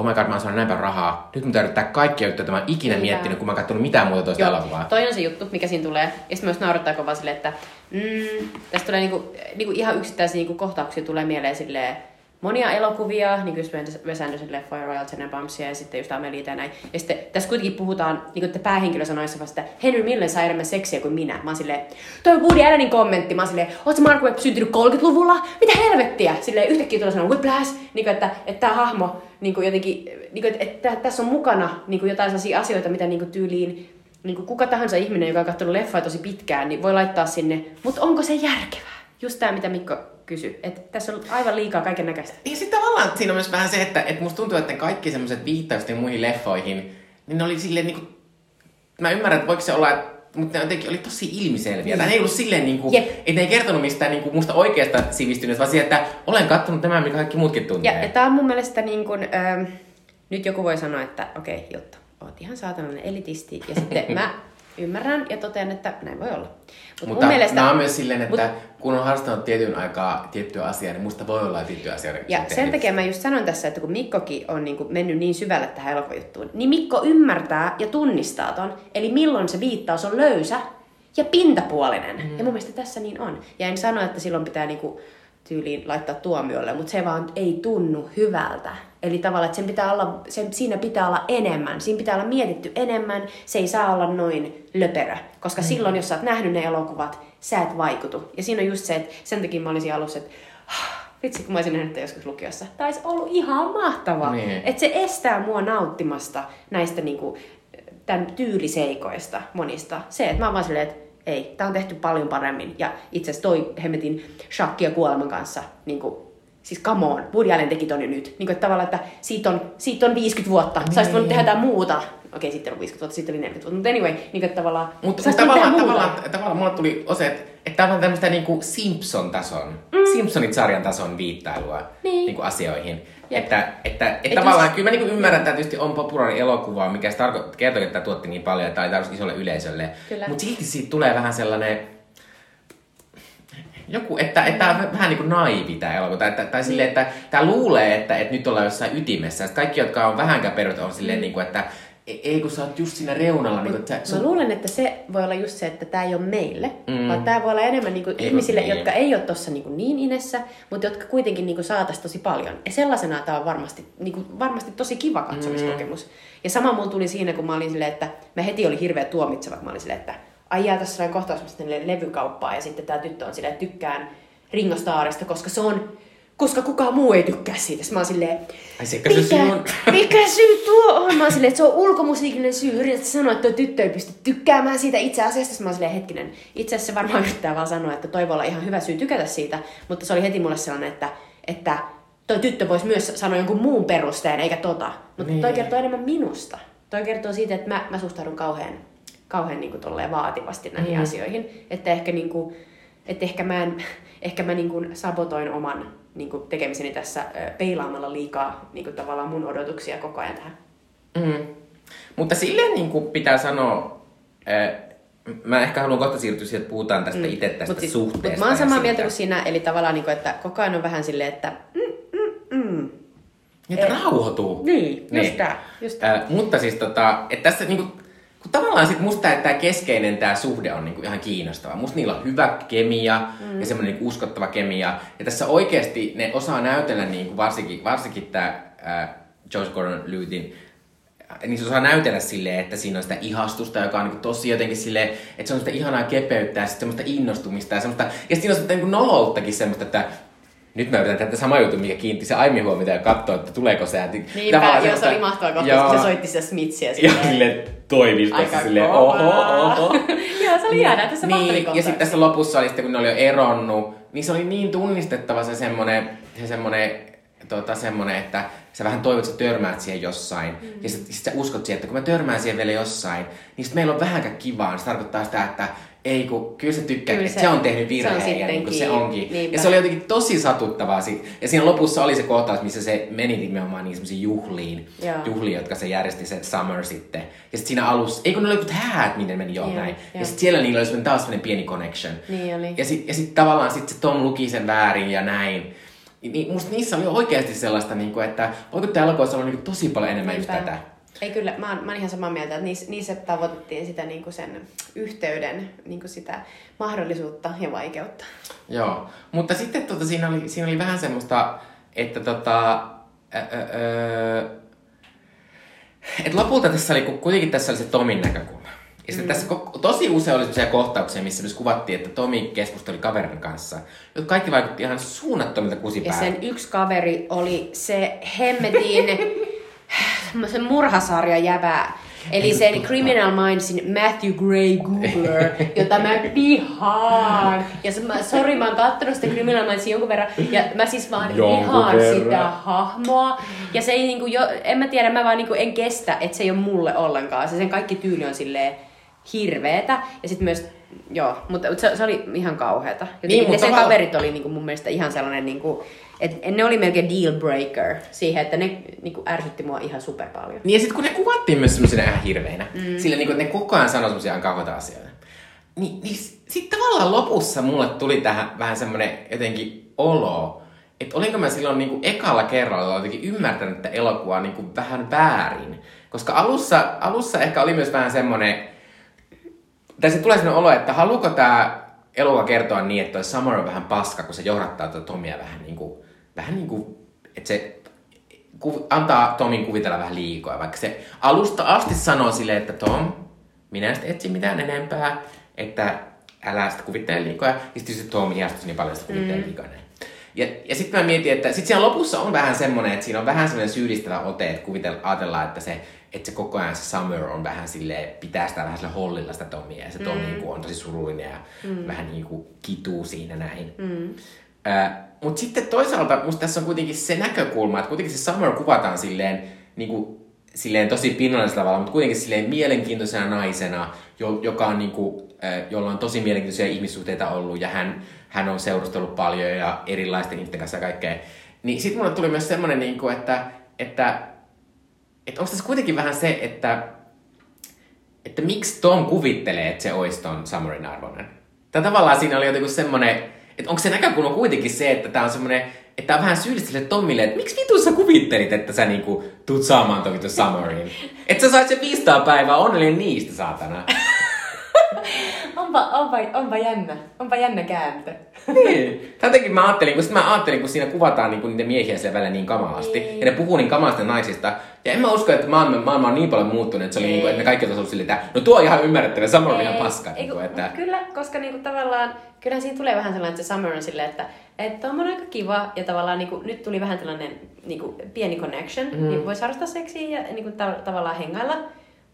oh my god, mä oon saanut näinpä rahaa. Nyt mun kaikkia juttuja, että mä oon ikinä Kyllä. miettinyt, kun mä oon katsonut mitään muuta toista Joo. elokuvaa. Toi on se juttu, mikä siinä tulee. Ja sitten myös naurattaa kovaa silleen, että mm, tästä tulee niinku, niinku ihan yksittäisiä niinku kohtauksia tulee mieleen silleen, monia elokuvia, niin kuin Wes Anderson leffoja, Royal Tenenbaumsia ja sitten just Amelita ja näin. Ja sitten tässä kuitenkin puhutaan, niin kuin että päähenkilö sanoi vasta, että Henry Millen saa enemmän seksiä kuin minä. Mä oon silleen, toi on Woody Allenin kommentti. Mä oon silleen, oot sä Mark Webb syntynyt 30-luvulla? Mitä helvettiä? Silleen yhtäkkiä tulee sanoa whiplash, niin kuin, että, että tämä hahmo niin kuin jotenkin, niin kuin, että, että, tässä on mukana niin kuin jotain sellaisia asioita, mitä niin kuin tyyliin niin kuin kuka tahansa ihminen, joka on katsonut leffoja tosi pitkään, niin voi laittaa sinne, mutta onko se järkevää? Just tämä, mitä Mikko kysy. Että tässä on aivan liikaa kaiken näköistä. Niin sitten tavallaan siinä on myös vähän se, että, että musta tuntuu, että kaikki semmoiset viittaukset muihin leffoihin, niin ne oli silleen niin kuin, mä ymmärrän, että voiko se olla, että mutta ne jotenkin oli tosi ilmiselviä. Ne ei ollut silleen, niin kuin, että ne ei kertonut mistään niin kuin, musta oikeasta sivistyneestä, vaan siihen, että olen kattonut tämän, mikä kaikki muutkin tuntee. Ja, ja tämä on mun mielestä niin kuin, äh, nyt joku voi sanoa, että okei, okay, Jutta, oot ihan saatanallinen elitisti. Ja sitten mä ymmärrän ja totean, että näin voi olla. Mut Mutta mielestä, mä oon myös silleen, että mut, kun on harrastanut tietyn aikaa tiettyä asiaa, niin musta voi olla tiettyä asiaa. Ja sen takia mä just sanon tässä, että kun Mikkokin on niinku mennyt niin syvälle tähän elokuvajuttuun, niin Mikko ymmärtää ja tunnistaa ton. Eli milloin se viittaus on löysä ja pintapuolinen. Mm. Ja mun mielestä tässä niin on. Ja en sano, että silloin pitää niinku tyyliin laittaa tuomiolle, mutta se vaan ei tunnu hyvältä. Eli tavallaan, että sen pitää olla, sen, siinä pitää olla enemmän, siinä pitää olla mietitty enemmän, se ei saa olla noin löperö. Koska mm. silloin, jos sä oot nähnyt ne elokuvat, sä et vaikutu. Ja siinä on just se, että sen takia mä olisin alussa, että vitsi kun mä olisin nähnyt joskus lukiossa. Tämä olisi ollut ihan mahtavaa. Niin. Että se estää mua nauttimasta näistä niinku, tämän tyyliseikoista monista. Se, että mä oon vaan silleen, että ei, tämä on tehty paljon paremmin. Ja itse asiassa toi hemmetin shakki ja kuoleman kanssa, niin kuin, siis come on, Woody Allen teki ton jo nyt. Niin kuin, että tavallaan, että siitä on, siitä on 50 vuotta, niin. sä olisit voinut tehdä jotain muuta. Okei, sitten on 50 vuotta, sitten oli 40 vuotta, mutta anyway, niin kuin, tavallaan... Mutta mut tavallaan, tavallaan, tavallaan mulle tuli ose, että, että tämä on tämmöistä niin kuin Simpson-tason, mm. Simpsonit-sarjan tason viittailua niin. Niin kuin asioihin. Että, että, että Et tavallaan just... kyllä mä niin ymmärrän, että tietysti on populaari elokuva, mikä se tarko- kertoo, että tämä tuotti niin paljon, oli tarkoitus isolle yleisölle. Mutta silti siitä tulee vähän sellainen, joku, että, että tämä on vähän niin kuin naivi tämä elokuva. Tai, tai, tai silleen, että tämä luulee, että, että nyt ollaan jossain ytimessä. Sitten kaikki, jotka on vähänkään perut, on silleen, mm. niin kuin, että ei, ei kun sä oot just siinä reunalla. Niin kuin, sä, Mä luulen, että se voi olla just se, että tämä ei ole meille, mm. vaan tämä voi olla enemmän niin kuin ihmisille, niin. jotka ei ole tuossa niin, niin inessä, mutta jotka kuitenkin niin saataisiin tosi paljon. Ja sellaisena tämä on varmasti, niin kuin, varmasti tosi kiva katsomiskokemus. Mm. Ja sama mulla tuli siinä, kun mä olin silleen, että mä heti oli hirveä tuomitseva, kun mä olin silleen, että ai jää tässä sellainen kohtaus, mistä levykauppaa, ja sitten tämä tyttö on silleen, että tykkään Ringo Starrista, koska se on koska kukaan muu ei tykkää siitä. Sitten mä oon silleen, Ai se, mikä, syy on? mikä syy tuo on? Mä oon silleen, että se on ulkomusiikinen syy. Yrität sanoa, että tuo tyttö ei pysty tykkäämään siitä itse asiassa. Sitten mä oon silleen, hetkinen. Itse asiassa se varmaan yrittää vaan sanoa, että toi voi olla ihan hyvä syy tykätä siitä. Mutta se oli heti mulle sellainen, että, että toi tyttö voisi myös sanoa jonkun muun perusteen, eikä tota. Mutta niin. toi kertoo enemmän minusta. Toi kertoo siitä, että mä, mä suhtaudun kauhean, kauhean niin kuin vaativasti näihin mm. asioihin. Että ehkä, niin kuin, että ehkä mä, en, ehkä mä niin kuin sabotoin oman niin kuin tekemiseni tässä peilaamalla liikaa niin kuin tavallaan mun odotuksia koko ajan tähän. Mm. Mutta silleen niin kuin pitää sanoa, mä ehkä haluan kohta siirtyä siihen, että puhutaan tästä mm. itse tästä mut siis, suhteesta. Mut mä oon samaa mieltä kuin sinä, eli tavallaan, niin kuin, että koko ajan on vähän silleen, että mm, mm, mm. Että rauhoituu. Niin, just niin. tää. Just tää. Äh, mutta siis tota, että tässä niinku, kun tavallaan sit musta tämä keskeinen tämä suhde on niinku ihan kiinnostava. Musta niillä on hyvä kemia mm. ja semmoinen niinku uskottava kemia. Ja tässä oikeasti ne osaa näytellä niinku varsinkin, varsinkin tämä George Gordon Lewittin niin se osaa näytellä silleen, että siinä on sitä ihastusta, joka on niin tosi jotenkin silleen, että se on sitä ihanaa kepeyttä ja semmoista innostumista ja semmoista, ja sitten siinä on niin nolouttakin semmoista, että nyt mä yritän tehdä sama juttu, mikä kiinnitti se aiemmin huomiota ja katsoa, että tuleeko se. Niinpä, joo, se oli mahtava kohta, kun se soitti sitä Smithiä. Silleen, ja silleen toimii tässä silleen, oho, oho. joo, se oli niin, ihanaa, tässä niin, Ja sitten tässä lopussa oli sitten, kun ne oli jo eronnut, niin se oli niin tunnistettava se semmonen, se semmonen, tota, semmonen, että sä vähän toivot, että sä törmäät siihen jossain. Mm. Ja sit, sit sä uskot siihen, että kun mä törmään siihen vielä jossain, niin sit meillä on vähänkään kivaa. Se tarkoittaa sitä, että ei kun, kyllä se tykkää, kyllä se, se on tehnyt virheen se on ja niin kuin se onkin. Niinpä. Ja se oli jotenkin tosi satuttavaa. Ja siinä lopussa oli se kohtaus, missä se meni nimenomaan niin semmoisiin juhliin, Joo. juhliin, jotka se järjesti se Summer sitten. Ja sitten siinä alussa, ei kun ne oli jotkut häät, miten meni jo näin. Ja sitten siellä niillä oli semmoinen taas semmoinen pieni connection. Niin oli. Ja sitten sit tavallaan sit se Tom luki sen väärin ja näin. Niin musta niissä oli oikeasti sellaista, niin kuin, että voiko tämä elokuvassa olla niin tosi paljon enemmän Niinpä. just tätä. Ei kyllä, mä oon, mä oon ihan samaa mieltä, että niissä, niissä tavoitettiin sitä niin kuin sen yhteyden, niin kuin sitä mahdollisuutta ja vaikeutta. Joo, mutta sitten tota, siinä, oli, siinä oli vähän semmoista, että tota, et lopulta tässä oli, kuitenkin tässä oli se Tomin näkökulma. Ja sitten mm. tässä tosi usein oli sellaisia kohtauksia, missä myös kuvattiin, että Tomi keskusteli kaverin kanssa, jotka kaikki vaikutti ihan suunnattomilta kusipäältä. Ja sen yksi kaveri oli se hemmetin se murhasarja jävää. Eli se Criminal Mindsin Matthew Gray Googler, jota mä vihaan. Ja se, mä, sorry, mä oon kattonut sitä Criminal Mindsin jonkun verran. Ja mä siis vaan jonkun vihaan verran. sitä hahmoa. Ja se ei niinku jo, en mä tiedä, mä vaan niinku en kestä, että se ei ole mulle ollenkaan. Se sen kaikki tyyli on silleen hirveetä. Ja sitten myös Joo, mutta se, se oli ihan kauheata. Jotenkin niin, ne sen kaverit oli niinku mun mielestä ihan sellainen, niinku, että ne oli melkein deal breaker siihen, että ne niinku ärsytti mua ihan super paljon. Niin ja sitten kun ne kuvattiin myös semmoisina ihan hirveinä, mm. sillä niinku, ne koko ajan sanoi semmoisia ihan kauheita asioita. Niin, niin sitten tavallaan lopussa mulle tuli tähän vähän semmoinen jotenkin olo, että olinko mä silloin niinku ekalla kerralla jotenkin ymmärtänyt että elokuva niinku vähän väärin. Koska alussa, alussa ehkä oli myös vähän semmoinen, tai se tulee sellainen olo, että haluuko tämä elokuva kertoa niin, että toi Summer on vähän paska, kun se johdattaa tuota Tomia vähän niin kuin, vähän niin kuin, että se ku, antaa Tomin kuvitella vähän liikoa, vaikka se alusta asti sanoo sille, että Tom, minä en etsi mitään enempää, että älä sitä kuvittele liikoa. Ja sitten se Tom ihastuisi niin paljon, että kuvittele mm. liikoa näin. Ja, ja sitten mä mietin, että sitten siellä lopussa on vähän semmoinen, että siinä on vähän semmoinen syyllistävä ote, että kuvitella, ajatellaan, että se että se koko ajan se Summer on vähän sille pitää sitä vähän sille hollilla sitä Tomia, ja se Tom mm. niin on tosi surullinen ja mm. vähän niin kuin kituu siinä näin. Mm. Mutta sitten toisaalta musta tässä on kuitenkin se näkökulma, että kuitenkin se Summer kuvataan silleen, niin kuin, silleen tosi pinnallisella tavalla, mutta kuitenkin silleen mielenkiintoisena naisena, jo, joka on niin kuin, jolla on tosi mielenkiintoisia ihmissuhteita ollut ja hän, hän on seurustellut paljon ja erilaisten ihmisten kanssa ja kaikkea. Niin sitten mulle tuli myös semmoinen, niin kuin, että, että että onko tässä kuitenkin vähän se, että, että miksi Tom kuvittelee, että se olisi ton Summerin arvoinen. Tai tavallaan siinä oli jotenkin semmoinen, että onko se näkökulma kuitenkin se, että tämä on semmoinen, että tää on vähän syyllistä Tommille, että miksi vitun sä kuvittelit, että sä niinku tuut saamaan ton vittu Summerin? että sä sait se 500 päivää onnellinen niistä, saatana. Onpa, onpa, onpa jännä. Onpa jännä kääntö. niin. Jotenkin mä ajattelin, kun, mä ajattelin, kun siinä kuvataan niinku niitä miehiä siellä välillä niin kamalasti. Niin. Ja ne puhuu niin kamalasti naisista. Ja en mä usko, että maailma, maailma on niin paljon muuttunut, että se oli Ei. niinku, että ne kaikki ollut silleen, että no tuo on ihan ymmärrettävä, Summer on ihan paska. ei, Niinku, kun- että... Kyllä, koska niinku tavallaan, kyllähän siinä tulee vähän sellainen, että se Summer on silleen, että että on aika kiva ja tavallaan niinku, nyt tuli vähän tällainen niinku, pieni connection, mm. niin voisi harrastaa seksiä ja niinku, ta- tavallaan hengailla.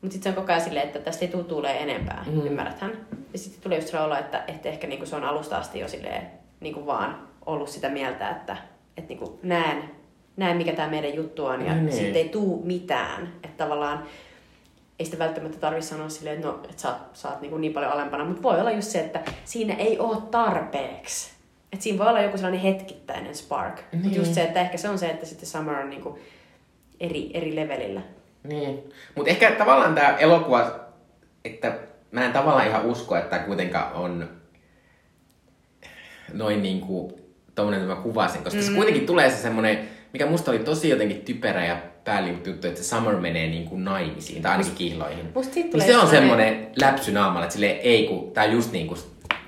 Mutta sitten se on koko ajan silleen, että tästä ei tule tulee enempää, mm. ymmärräthän? Ja sitten tulee just se olo, että, että ehkä niinku, se on alusta asti jo silleen, niinku, vaan ollut sitä mieltä, että, että niinku, näen, näen, mikä tämä meidän juttu on ja Niin. niin. sitten ei tuu mitään. Että tavallaan ei sitä välttämättä tarvitse sanoa silleen, että, no, että sä, sä oot niin, niin paljon alempana, mutta voi olla just se, että siinä ei ole tarpeeksi. Että siinä voi olla joku sellainen hetkittäinen spark. Niin. Niin. Mutta just se, että ehkä se on se, että sitten Summer on niin kuin eri, eri levelillä. Niin. Mutta ehkä tavallaan tämä elokuva, että mä en tavallaan ihan usko, että kuitenkaan on noin niinku tommonen, että mä kuvasin, koska mm. se kuitenkin tulee se semmonen, mikä musta oli tosi jotenkin typerä ja päällijuttu, että se Summer menee niinku naimisiin, tai ainakin kihloihin. musta siitä Niin se on semmonen läpsy naamalla, että silleen ei kun, tää on just niinku,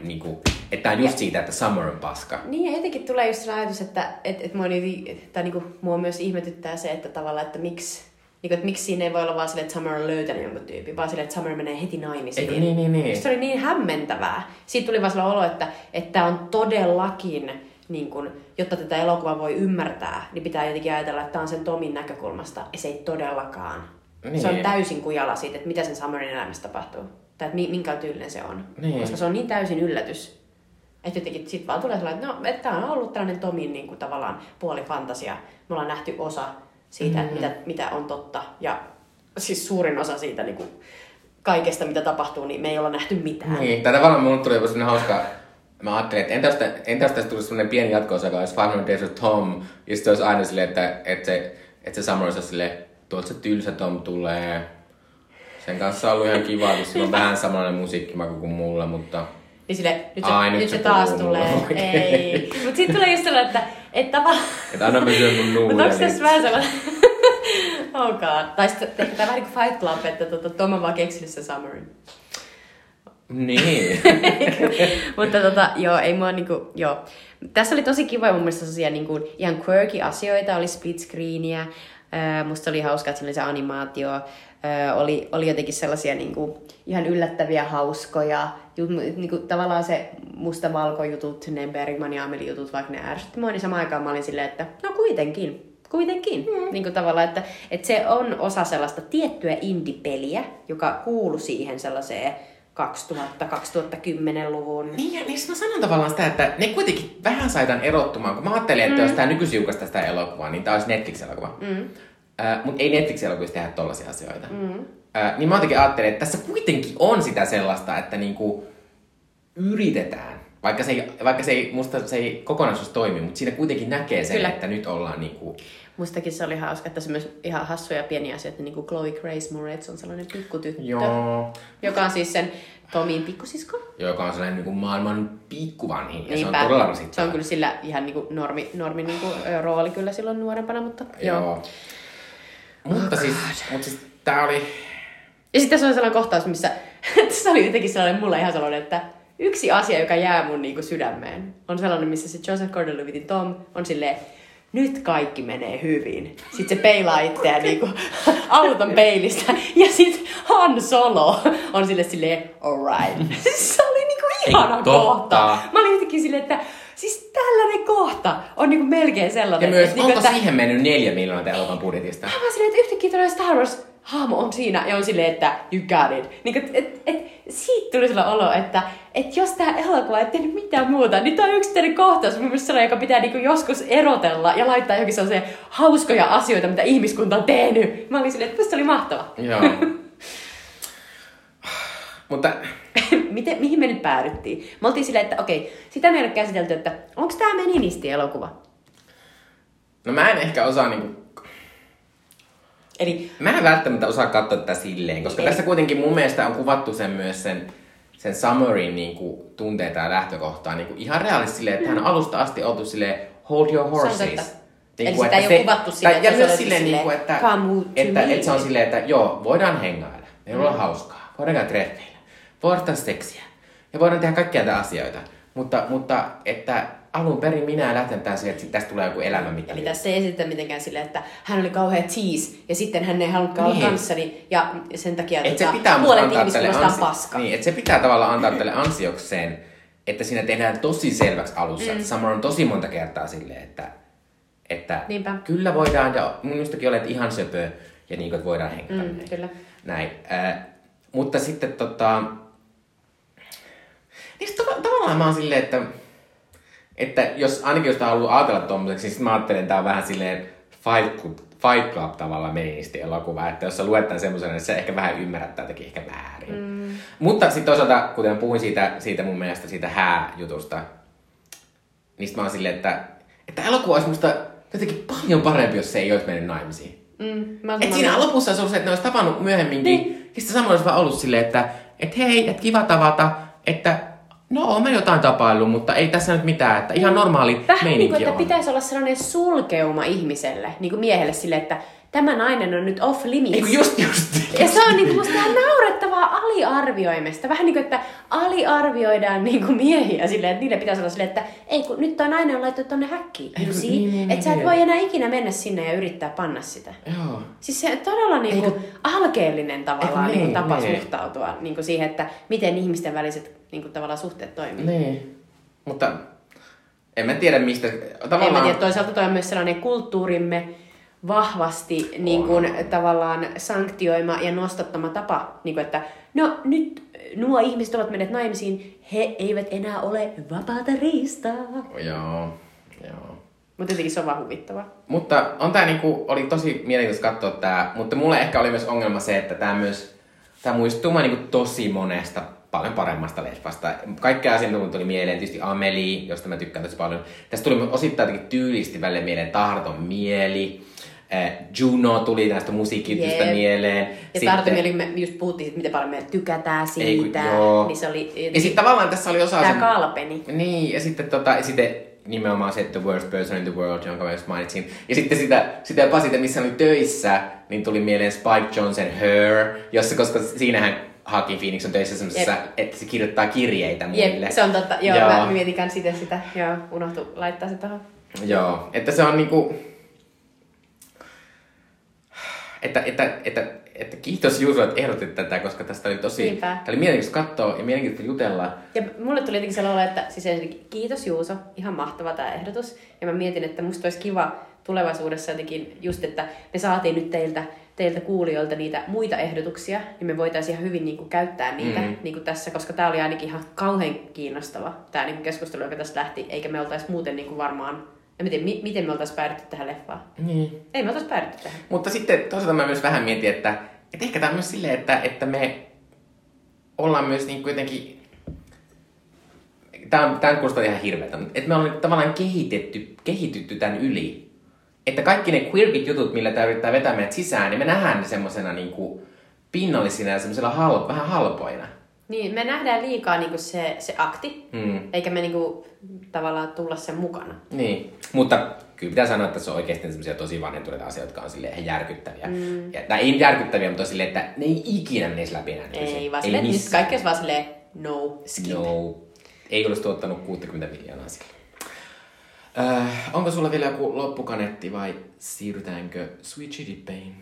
niinku että tää on just siitä, että Summer on paska. Niin ja jotenkin tulee just se ajatus, että et, et mua, niin, tai niinku, mua myös ihmetyttää se, että tavallaan, että miksi, niinku, että miksi siinä ei voi olla vaan silleen, että Summer on löytänyt jonkun tyypin, vaan silleen, että Summer menee heti naimisiin. Eikö niin, niin, niin. Se oli niin hämmentävää. Siitä tuli vaan sellainen olo, että että on todellakin, niin kun, jotta tätä elokuvaa voi ymmärtää, niin pitää jotenkin ajatella, että tämä on sen Tomin näkökulmasta, ja se ei todellakaan. Niin. Se on täysin kujala siitä, että mitä sen Summerin elämässä tapahtuu. Tai että mi- minkä tyylinen se on. Niin. Koska se on niin täysin yllätys. Että jotenkin sit vaan tulee sellainen, että no, että tämä on ollut tällainen Tomin niin kuin, tavallaan puolifantasia. Me ollaan nähty osa siitä, mm-hmm. mitä, mitä on totta. Ja siis suurin osa siitä niin kuin, kaikesta, mitä tapahtuu, niin me ei olla nähty mitään. Niin, tai tavallaan mulle tuli joku sellainen hauska, mä ajattelin, että entä entä jos tästä tulisi sellainen pieni jatko joka olisi Final Days of Tom, ja sitten olisi aina silleen, että, että se, että se Summer olisi silleen, tuolta se tylsä Tom tulee. Sen kanssa on ollut ihan kiva, kun sillä on vähän samanlainen musiikkimaku kuin mulla, mutta... Niin sille, nyt se, Ai, nyt se se taas tulee. mulle. Ei. Mutta sitten tulee just sellainen, että, että tavallaan... Että anna mä syön mun Mutta onko tässä vähän sellainen... oh god. Tai sitten tämä vähän niin kuin Fight Club, että tota, Tom on vaan keksinyt sen Summerin. Niin. Mutta tota, joo, ei mua niinku, joo. Tässä oli tosi kiva mun mielestä sellaisia niinku, ihan quirky asioita, oli split screeniä, musta oli hauska, että siinä oli se animaatio, Oli, oli jotenkin sellaisia niinku, ihan yllättäviä, hauskoja, jut, niinku, tavallaan se musta-valko-jutut, ne Bergman ja Ameli jutut, vaikka ne ärsytti mua, niin samaan aikaan mä olin silleen, että no kuitenkin, kuitenkin. Mm. Niin kuin tavallaan, että, että se on osa sellaista tiettyä indie-peliä, joka kuuluu siihen sellaiseen 2000-2010-luvun. Niin, ja niin mä sanon tavallaan sitä, että ne kuitenkin vähän sai tämän erottumaan, kun mä ajattelin, että mm. jos tää nykyisin julkaisi tästä elokuvaa, niin tää olisi Netflix-elokuva. Mm. Äh, mutta ei Netflix-elokuvissa tehdä tollaisia asioita. Mm. Äh, niin mä jotenkin ajattelin, että tässä kuitenkin on sitä sellaista, että niinku yritetään. Vaikka se ei, vaikka se ei, musta se ei kokonaisuus toimi, mutta siinä kuitenkin näkee sen, Kyllä. että nyt ollaan niinku... Mustakin se oli hauska, että se myös ihan hassuja pieniä asioita, niin kuin Chloe Grace Moretz on sellainen pikkutyttö, Joo. joka on siis sen Tomin pikkusisko. Joka on sellainen niinku maailman pikkuvanhin, ja se on Niinpä. todella rasittava. Se on kyllä sillä ihan niin kuin normi, normi niin kuin, rooli kyllä silloin nuorempana, mutta joo. Joo. Mutta siis, mutta siis tää oli... Ja sitten tässä on sellainen kohtaus, missä se oli jotenkin sellainen mulle ihan sellainen, että yksi asia, joka jää mun niinku sydämeen, on sellainen, missä se Joseph Gordon-Levitin Tom on silleen, nyt kaikki menee hyvin. Sitten se peilaa itseään niinku auton peilistä. Ja sitten Han Solo on sille silleen, alright. se oli niinku ihana kohta. Mä olin jotenkin silleen, että siis tällainen kohta on niinku melkein sellainen. Ja myös, että, niinku, onko että, siihen mennyt neljä miljoonaa tämän elokuvan budjetista? Mä vaan silleen, että yhtäkkiä tällainen Star Wars hahmo on siinä ja on silleen, että you got it. Niin, et, et, et, siitä tuli sellainen olo, että et jos tämä elokuva ei tehnyt mitään muuta, niin tämä on yksittäinen kohtaus mun mielestä sellainen, joka pitää niinku joskus erotella ja laittaa johonkin sellaisia hauskoja asioita, mitä ihmiskunta on tehnyt. Mä olin silleen, että musta se oli mahtava. Joo. Mutta Miten, mihin me nyt päädyttiin? Me oltiin silleen, että okei, sitä me ei ole käsitelty, että onko tämä meninisti-elokuva? no mä en ehkä osaa niinku... Eli Mä en välttämättä osaa katsoa tätä silleen, koska Ei. tässä kuitenkin mun mielestä on kuvattu sen myös sen sen Summerin niin kuin, tunteita ja lähtökohtaa niin kuin, ihan reaalisesti silleen, että hän on alusta asti oltu silleen hold your horses. Niin Eli kuin, sitä että ei ole kuvattu silleen, tai, että ja myös silleen, niin kuin, että, että, me. että se on silleen, että joo, voidaan hengailla, meillä mm. on hauskaa, voidaan käydä treffeillä, voidaan seksiä ja voidaan tehdä kaikkia näitä asioita. Mutta, mutta että alun perin minä lähten tähän siihen, että tästä tulee joku elämä, mitä Eli tässä ei esitetä mitenkään silleen, että hän oli kauhea tease ja sitten hän ei halunnutkaan olla Niin. kanssani ja sen takia Et se tota, pitää musta puolet ihmiskunnasta ansi- paska. Niin, että se pitää tavallaan antaa tälle ansiokseen, että siinä tehdään tosi selväksi alussa. Mm. Että Summer on tosi monta kertaa silleen, että, että Niinpä. kyllä voidaan, ja minustakin olet ihan söpö, ja niin kuin, että voidaan hengata. Mm, kyllä. Näin. Äh, mutta sitten tota... Niin tav- tavallaan mä oon silleen, että, että jos ainakin jos tää haluaa ajatella tommoseksi, niin sit mä ajattelen, että tää on vähän silleen Fight Club, Fight Club tavalla menisti elokuva, että jos sä luet tämän semmoisen, niin sä ehkä vähän ymmärrät tätäkin ehkä väärin. Mm. Mutta sitten toisaalta, kuten puhuin siitä, siitä mun mielestä siitä hää-jutusta, niin sit mä oon silleen, että, että elokuva olisi musta jotenkin paljon parempi, jos se ei olisi mennyt naimisiin. Mm, mä Et siinä lopussa olisi ollut se, että ne olisi tavannut myöhemminkin. Niin. Ja sitten samalla olisi vaan ollut silleen, että et hei, että kiva tavata, että no oon mä jotain tapaillut, mutta ei tässä nyt mitään, että ihan normaali Vähän niin kuin, että on. pitäisi olla sellainen sulkeuma ihmiselle, niin kuin miehelle sille, että tämä nainen on nyt off limits. Ei kun just just. Ja se on niinku musta ihan naurettavaa aliarvioimista. Vähän niin kuin, että aliarvioidaan niinku miehiä silleen, että niille pitäisi olla silleen, että ei kun nyt toi nainen on laittu tonne häkkiin. Ei You kun- see? niin, niin, että sä et niin. voi enää ikinä mennä sinne ja yrittää panna sitä. Joo. Siis se on todella niinku alkeellinen tavallaan niinku niin, tapa niin. suhtautua niinku siihen, että miten ihmisten väliset niinku tavallaan suhteet toimii. Niin. Mutta en mä tiedä mistä. Tavallaan... En mä tiedä, toisaalta toi on myös sellainen kulttuurimme vahvasti niin kuin, tavallaan sanktioima ja nostattama tapa, niin kuin, että no nyt nuo ihmiset ovat menneet naimisiin, he eivät enää ole vapaata riistaa. Joo. Joo. Mutta jotenkin se on vaan huvittavaa. Mutta on tää niinku, oli tosi mielenkiintoista katsoa tää, mutta mulle ehkä oli myös ongelma se, että tää myös, tää muistuu niinku tosi monesta paljon paremmasta leffasta. Kaikkea asiantuntijat tuli mieleen, tietysti Amelie, josta mä tykkään tosi paljon. Tästä tuli osittain jotenkin tyylisti välillä mieleen Tahdoton mieli. Eh, Juno tuli näistä musiikkijutusta Jep. mieleen. Ja Sitten- tartumi, me just puhuttiin, siitä, miten paljon me tykätään Ei kun- siitä. joo. Niin se oli Ja sitten tavallaan tässä oli osa... Tää sen- kalpeni. Niin, ja sitten, tota, ja sitten nimenomaan se The Worst Person in the World, jonka mä just mainitsin. Ja sitten sitä, sitä jopa siitä, missä oli töissä, niin tuli mieleen Spike Jonzen Her, jossa, koska siinähän Haki Phoenix on töissä semmoisessa, että se kirjoittaa kirjeitä muille. Jep, se on totta. Joo, Joo. mä mietin kans sitä, sitä. Joo, unohtu laittaa se tohon. Joo, että se on niinku... Että, että, että, että kiitos Juuso, että ehdotit tätä, koska tästä oli tosi... Niinpä. Tämä oli mielenkiintoista katsoa ja mielenkiintoista jutella. Ja mulle tuli jotenkin sellainen, että siis ensinnäkin kiitos Juuso, ihan mahtava tämä ehdotus. Ja mä mietin, että musta olisi kiva tulevaisuudessa jotenkin just, että me saatiin nyt teiltä, teiltä kuulijoilta niitä muita ehdotuksia, niin me voitaisiin ihan hyvin niin kuin, käyttää niitä Mm. niin kuin tässä, koska tämä oli ainakin ihan kauhean kiinnostava tämä niin keskustelu, joka tästä lähti, eikä me oltaisi muuten niin kuin varmaan, en mä tiedä, mi- miten me oltaisiin päädytty tähän leffaan. Niin. Ei me oltaisi päädytty tähän. Mutta sitten toisaalta mä myös vähän mietin, että, että ehkä tämä on myös silleen, että, että me ollaan myös niin kuitenkin... Tämä tämä kuulostaa ihan hirveältä, mutta että me ollaan tavallaan kehitetty, kehitytty tämän yli. Että kaikki ne quirkit jutut, millä tämä yrittää vetää meidät sisään, niin me nähdään ne semmoisena niin kuin pinnallisina ja semmoisella hal, vähän halpoina. Niin, me nähdään liikaa niin kuin se, se akti, Mm. eikä me niin kuin, tavallaan tulla sen mukana. Niin, mutta kyllä pitää sanoa, että se on oikeasti semmoisia tosi vanhentuneita asioita, jotka on silleen ihan järkyttäviä. Mm. Ja, tai ei järkyttäviä, mutta silleen, että ne ei ikinä menisi läpi enää. Ei, vaan silleen, nyt kaikki olisi vaan silleen, no, skip. No, ei olisi tuottanut 60 miljoonaa sillä. Äh, onko sulla vielä joku loppukanetti vai siirrytäänkö Switchy Dippeihin?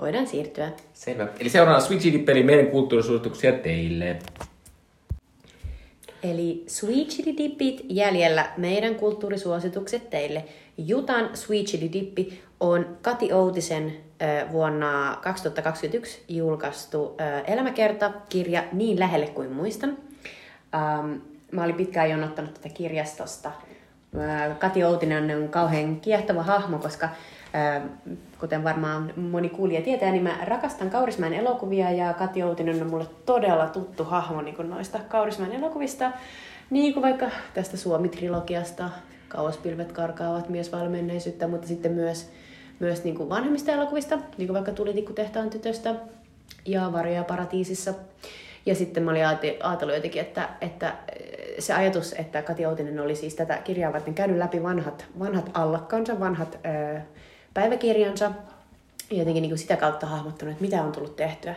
Voidaan siirtyä. Selvä. Eli seuraava Switchy Dip, eli meidän kulttuurisuosituksia teille. Eli Sweet Chili Dippit jäljellä meidän kulttuurisuositukset teille. Jutan Sweet Chili Dippi on Kati Outisen vuonna 2021 julkaistu ö, elämäkerta-kirja Niin lähelle kuin muistan. Mä olin pitkään jonottanut tätä kirjastosta. Kati Outinen on kauhean kiehtova hahmo, koska kuten varmaan moni kuulija tietää, niin mä rakastan Kaurismäen elokuvia ja Kati Outinen on mulle todella tuttu hahmo niin noista Kaurismäen elokuvista. Niin kuin vaikka tästä Suomi-trilogiasta, Kauaspilvet karkaavat mies valmenneisyyttä, mutta sitten myös, myös niin kuin vanhemmista elokuvista, niin kuin vaikka Tulitikkutehtaan tytöstä ja Varjoja paratiisissa. Ja sitten mä olin ajatellut jotenkin, että, että se ajatus, että Kati Outinen oli siis tätä kirjaa varten käynyt läpi vanhat, vanhat allakkansa, vanhat ö, päiväkirjansa, ja jotenkin niin kuin sitä kautta hahmottanut, että mitä on tullut tehtyä.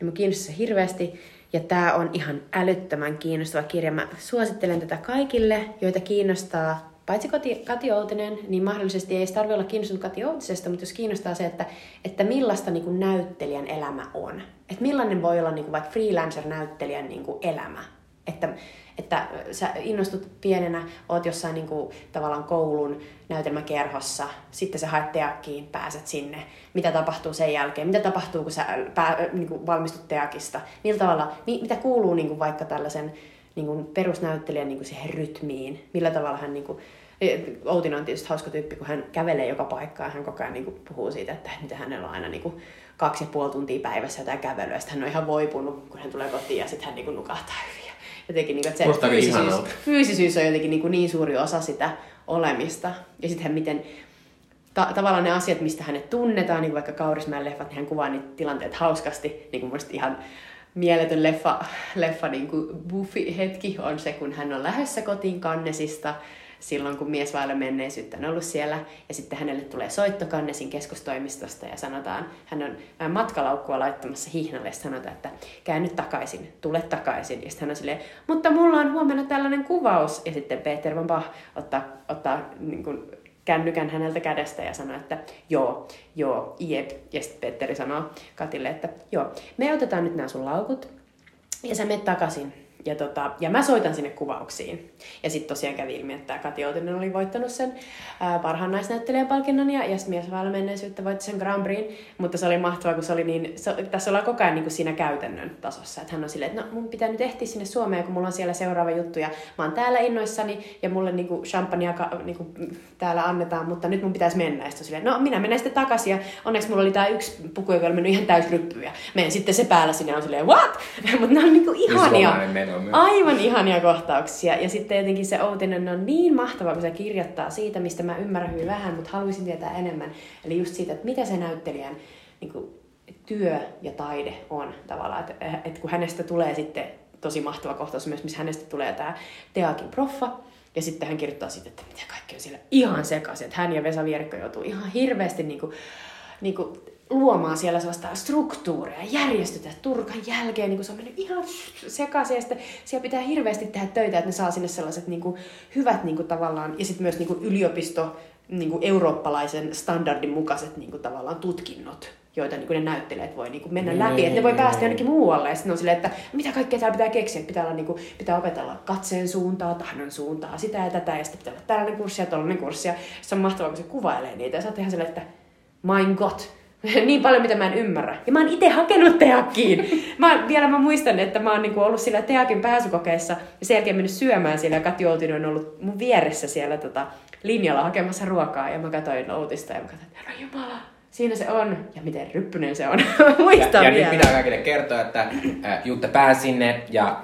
Niin kiinnostaa se hirveästi. Ja tämä on ihan älyttömän kiinnostava kirja. Mä suosittelen tätä kaikille, joita kiinnostaa paitsi Kati, Kati Outinen, niin mahdollisesti ei tarvitse olla kiinnostunut Kati Outisesta, mutta jos kiinnostaa se, että, että millaista niin kuin näyttelijän elämä on. Että millainen voi olla niin kuin vaikka freelancer-näyttelijän niin kuin elämä. Että, että sä innostut pienenä, oot jossain niin kuin, tavallaan koulun näytelmäkerhossa, sitten sä haet teakkiin, pääset sinne. Mitä tapahtuu sen jälkeen? Mitä tapahtuu, kun sä pää, niin kuin valmistut teakista? Millä tavalla, mitä kuuluu niin kuin vaikka tällaisen niin kuin perusnäyttelijän niin kuin siihen rytmiin? Millä tavalla hän niin kuin, e, Outina on tietysti hauska tyyppi, kun hän kävelee joka paikkaan. Hän koko ajan niin kuin, puhuu siitä, että miten hänellä on aina niin kuin, kaksi ja puoli tuntia päivässä jotain kävelyä. Sitten hän on ihan voipunut, kun hän tulee kotiin ja sitten hän niin kuin, nukahtaa hyvin. Jotenkin, niin kuin, että se fyysisyys, fyysisyys on jotenkin niin, kuin, niin suuri osa sitä olemista. Ja sitten miten ta- tavallaan ne asiat, mistä hänet tunnetaan, niin kuin vaikka Kaurismäen leffat, niin hän kuvaa niitä tilanteet hauskasti. Niin kuin ihan mieletön leffa, leffa niin kuin Buffy-hetki on se, kun hän on lähdössä kotiin kannesista silloin, kun mies vailla menneisyyttä on ollut siellä. Ja sitten hänelle tulee soitto kannesin keskustoimistosta ja sanotaan, hän on matkalaukkua laittamassa hihnalle ja sanotaan, että käy nyt takaisin, tule takaisin. Ja sitten hän on silleen, mutta mulla on huomenna tällainen kuvaus. Ja sitten Peter van Bach ottaa, ottaa niin kuin, kännykän häneltä kädestä ja sanoo, että joo, joo, jep. Ja sitten Petteri sanoo Katille, että joo, me otetaan nyt nämä sun laukut ja sä menet takaisin ja, tota, ja mä soitan sinne kuvauksiin. Ja sitten tosiaan kävi ilmi, että Kati Outinen oli voittanut sen ää, parhaan naisnäyttelijän palkinnon ja, ja mies menneisyyttä voitti sen Grand Prix. Mutta se oli mahtavaa, kun se oli niin, se, tässä ollaan koko ajan niin kuin siinä käytännön tasossa. Että hän on silleen, että no mun pitää nyt ehtiä sinne Suomeen, kun mulla on siellä seuraava juttu ja mä oon täällä innoissani ja mulle niin kuin champagnea niin kuin täällä annetaan, mutta nyt mun pitäisi mennä. Ja silleen, no minä menen sitten takaisin ja onneksi mulla oli tää yksi puku, joka oli mennyt ihan täys ryppyä. Menen sitten se päällä sinne ja on silleen, what? mutta nämä on niin kuin ihania. Aivan ihania kohtauksia. Ja sitten jotenkin se Outinen on niin mahtava, kun se kirjoittaa siitä, mistä mä ymmärrän hyvin vähän, mutta haluaisin tietää enemmän. Eli just siitä, että mitä se näyttelijän niin kuin, työ ja taide on tavallaan. Että, että kun hänestä tulee sitten tosi mahtava kohtaus myös, missä hänestä tulee tämä Teakin proffa, ja sitten hän kirjoittaa sitten, että mitä kaikkea on siellä ihan sekaisin. Että hän ja Vesa Vierikko joutuu ihan hirveästi niin kuin, niin kuin luomaan siellä sellaista struktuuria, järjestytä. Turkan jälkeen, niin kuin se on mennyt ihan sekaisin, ja sitten siellä pitää hirveästi tehdä töitä, että ne saa sinne sellaiset niin kuin, hyvät niin kuin, tavallaan, ja sitten myös niin kuin, yliopisto, niin kuin, eurooppalaisen standardin mukaiset niin kuin, tavallaan tutkinnot, joita niin kuin, ne näyttelijät voi niin kuin, mennä läpi, että ne voi päästä jonnekin muualle, ja sitten on silleen, että mitä kaikkea täällä pitää keksiä, että pitää, olla, niin kuin, pitää opetella katseen suuntaa, tahdon suuntaa, sitä ja tätä, ja sitten pitää olla tällainen kurssi ja tollainen kurssi, ja se on mahtavaa, kun se kuvailee niitä, ja sä oot ihan silleen, että my god, niin paljon, mitä mä en ymmärrä. Ja mä oon itse hakenut teakkiin. Mä, vielä mä muistan, että mä oon niinku ollut siellä teakin pääsykokeessa ja sen jälkeen mennyt syömään siellä ja Kati on ollut mun vieressä siellä tota, linjalla hakemassa ruokaa. Ja mä katsoin Outista ja mä katsoin, että herra jumala, siinä se on. Ja miten ryppynen se on. Muistan ja, ja nyt pitää kaikille kertoa, että äh, Jutta pääsi sinne ja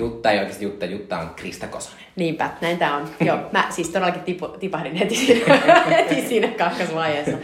Jutta ei oikeasti Jutta, Jutta on Krista Kosonen. Niinpä, näin tää on. Joo, mä siis todellakin tipu, tipahdin heti siinä, heti siinä kakkosvaiheessa.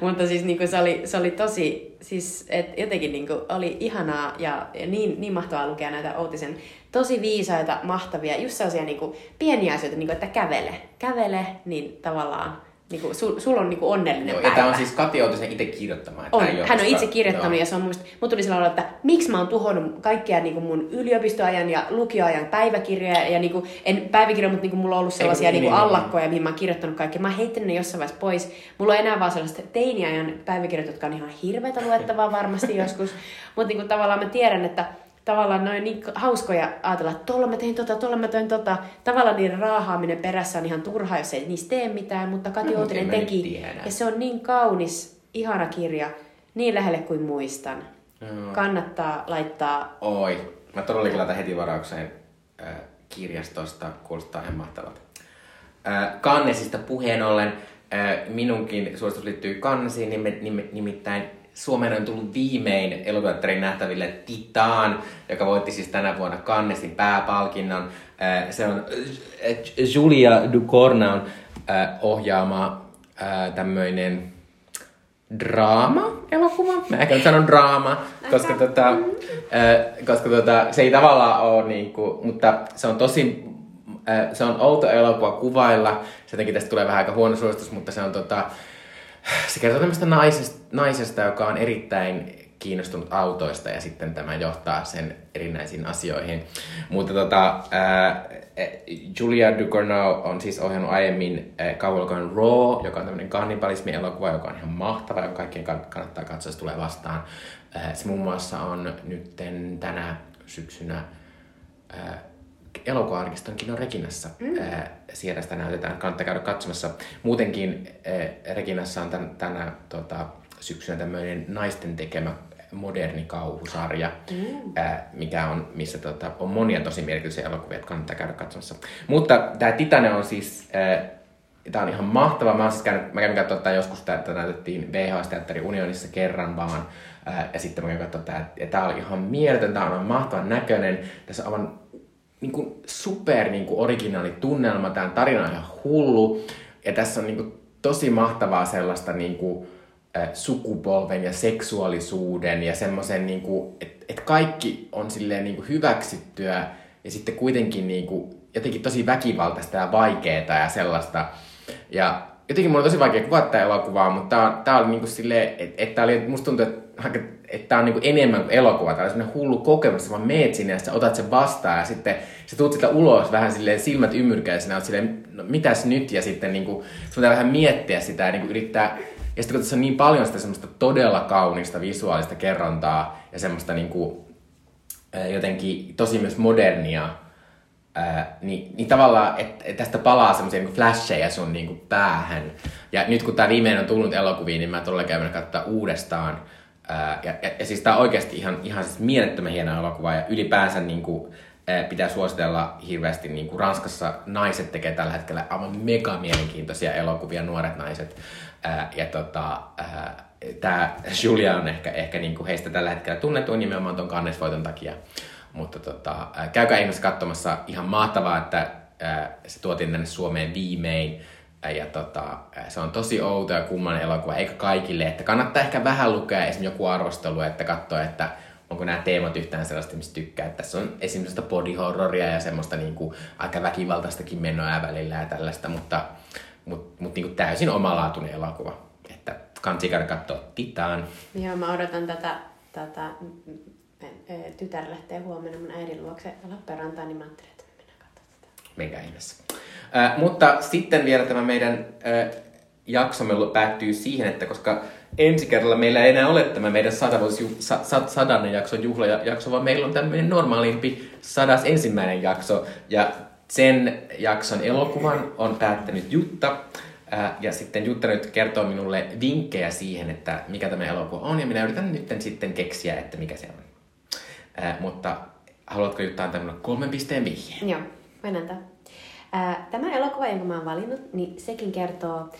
Mutta siis niin se, oli, se oli tosi, siis et jotenkin niin oli ihanaa ja, ja niin, niin mahtavaa lukea näitä Outisen tosi viisaita, mahtavia, just sellaisia niin pieniä asioita, niin kuin, että kävele, kävele, niin tavallaan Niinku, sul, sul on niinku onnellinen Joo, päivä. Ja tämä on siis Kati Outisen itse kirjoittama. On. Hän on itse kirjoittanut Joo. ja se on musta, mut tuli sellainen, että miksi mä oon tuhonnut kaikkia niinku mun yliopistoajan ja lukioajan päiväkirjoja. Ja niinku, en päiväkirjoja, mutta niinku mulla on ollut sellaisia Ei, niinku niin, allakkoja, mihin mä oon kirjoittanut kaikki. Mä oon heittänyt ne jossain vaiheessa pois. Mulla on enää vaan sellaiset teiniajan päiväkirjat, jotka on ihan hirveätä luettavaa varmasti joskus. Mutta niinku, tavallaan mä tiedän, että tavallaan noin niin hauskoja ajatella, että tuolla mä tein tota, tuolla mä tein tota. Tavallaan niiden raahaaminen perässä on ihan turhaa, jos ei niistä tee mitään, mutta Kati Uutinen teki. Ja se on niin kaunis, ihana kirja, niin lähelle kuin muistan. Mm. Kannattaa laittaa... Oi, mä todellakin laitan heti varaukseen äh, kirjastosta, kuulostaa ihan mahtavalta. Äh, Kannesista puheen ollen, äh, minunkin suositus liittyy Kannesiin, nim, nimittäin Suomeen on tullut viimein elokuvateatterin nähtäville Titaan, joka voitti siis tänä vuonna Cannesin pääpalkinnon. Äh, se on äh, Julia Ducornaun äh, ohjaama tämmöinen draama-elokuva. Mä ehkä nyt sanon draama, koska, tota, koska tota, se ei tavallaan ole niinku, mutta se on tosi, se on outo elokuva kuvailla. Se jotenkin tästä tulee vähän aika huono suositus, mutta se on tota, se kertoo tämmöistä naisesta, naisesta, joka on erittäin kiinnostunut autoista ja sitten tämä johtaa sen erinäisiin asioihin. Mutta tota, ää, Julia Ducournau on siis ohjannut aiemmin kauhuelokuvan Raw, joka on tämmöinen kannibalismi-elokuva, joka on ihan mahtava ja kaikkien kannattaa katsoa, se tulee vastaan. Ää, se muun muassa on nyt tänä syksynä ää, elokuva-arkiston Kino Reginassa. Mm. Siellä sitä näytetään, kannattaa käydä katsomassa. Muutenkin Reginassa on tän, tänä tota, syksynä tämmöinen naisten tekemä moderni kauhusarja, mm. ää, mikä on, missä tota, on monia tosi mielenkiintoisia elokuvia, että kannattaa käydä katsomassa. Mutta tämä Titane on siis, tämä on ihan mahtava. Mä, siis käynyt, mä kävin katsoa tätä joskus, että näytettiin VHS-teatteri Unionissa kerran vaan. Ää, ja sitten mä kävin katsoa tätä, ja tämä oli ihan mieletön, tämä on mahtavan näköinen. Tässä on aivan niin kuin super niin kuin originaali tunnelma, tämä tarina on ihan hullu. Ja tässä on niin kuin, tosi mahtavaa sellaista niin kuin, sukupolven ja seksuaalisuuden ja semmoisen, niin että et kaikki on silleen niin kuin hyväksyttyä ja sitten kuitenkin niin kuin, jotenkin tosi väkivaltaista ja vaikeaa ja sellaista. Ja jotenkin mulla on tosi vaikea kuvata elokuvaa, mutta tää oli niinku silleen, että et tää oli, musta tuntuu, että että tää on niinku enemmän kuin elokuva. Tää on semmonen hullu kokemus, vaan meet sinne ja sä otat sen vastaan ja sitten sä tuut sitä ulos vähän silleen silmät ymmyrkäisenä, oot silleen, no mitäs nyt? Ja sitten niinku, sun vähän miettiä sitä ja niinku yrittää ja sitten kun tässä on niin paljon sitä semmoista todella kaunista visuaalista kerrontaa ja semmoista niinku, jotenkin tosi myös modernia, ää, niin, niin tavallaan, että et tästä palaa semmoisia niinku flasheja sun niinku päähän. Ja nyt kun tämä viimeinen on tullut elokuviin, niin mä todella käyn katsoa uudestaan. Ää, ja, ja, ja, siis tämä on oikeasti ihan, ihan siis mielettömän hieno elokuva ja ylipäänsä niinku, ää, pitää suositella hirveästi. Niinku Ranskassa naiset tekee tällä hetkellä aivan mega mielenkiintoisia elokuvia, nuoret naiset. Ää, ja tota, tämä Julia on ehkä, ehkä niinku heistä tällä hetkellä tunnetuin nimenomaan tuon kannesvoiton takia. Mutta tota, ää, käykää ihmeessä katsomassa. Ihan mahtavaa, että se tuotiin tänne Suomeen viimein. Ja tota, se on tosi outo ja kumman elokuva, eikä kaikille. Että kannattaa ehkä vähän lukea esimerkiksi joku arvostelu, että katsoa, että onko nämä teemat yhtään sellaista, mistä tykkää. Että tässä on esimerkiksi body horroria ja semmoista niin kuin, aika väkivaltaistakin menoa välillä ja tällaista, mutta mutta mut niinku täysin omalaatuinen elokuva. Että kansi käydä katsoa Titaan. Joo, mä odotan tätä, tätä tytär lähtee huomenna mun äidin luokse Lappeenrantaan, niin mä ajattelin, että me mennään katsomaan tätä. Menkää ihmeessä. Äh, mutta sitten vielä tämä meidän äh, jaksomme päättyy siihen, että koska ensi kerralla meillä ei enää ole tämä meidän sadavuotis, sa, sa, sadannen jakson juhlajakso, vaan meillä on tämmöinen normaalimpi sadas ensimmäinen jakso. Ja sen jakson elokuvan on päättänyt Jutta. ja sitten Jutta nyt kertoo minulle vinkkejä siihen, että mikä tämä elokuva on. Ja minä yritän nyt sitten keksiä, että mikä se on. mutta haluatko Jutta antaa minulle kolmen pisteen vihjeen? Joo, mennään tämän. Tämä elokuva, jonka mä oon valinnut, niin sekin kertoo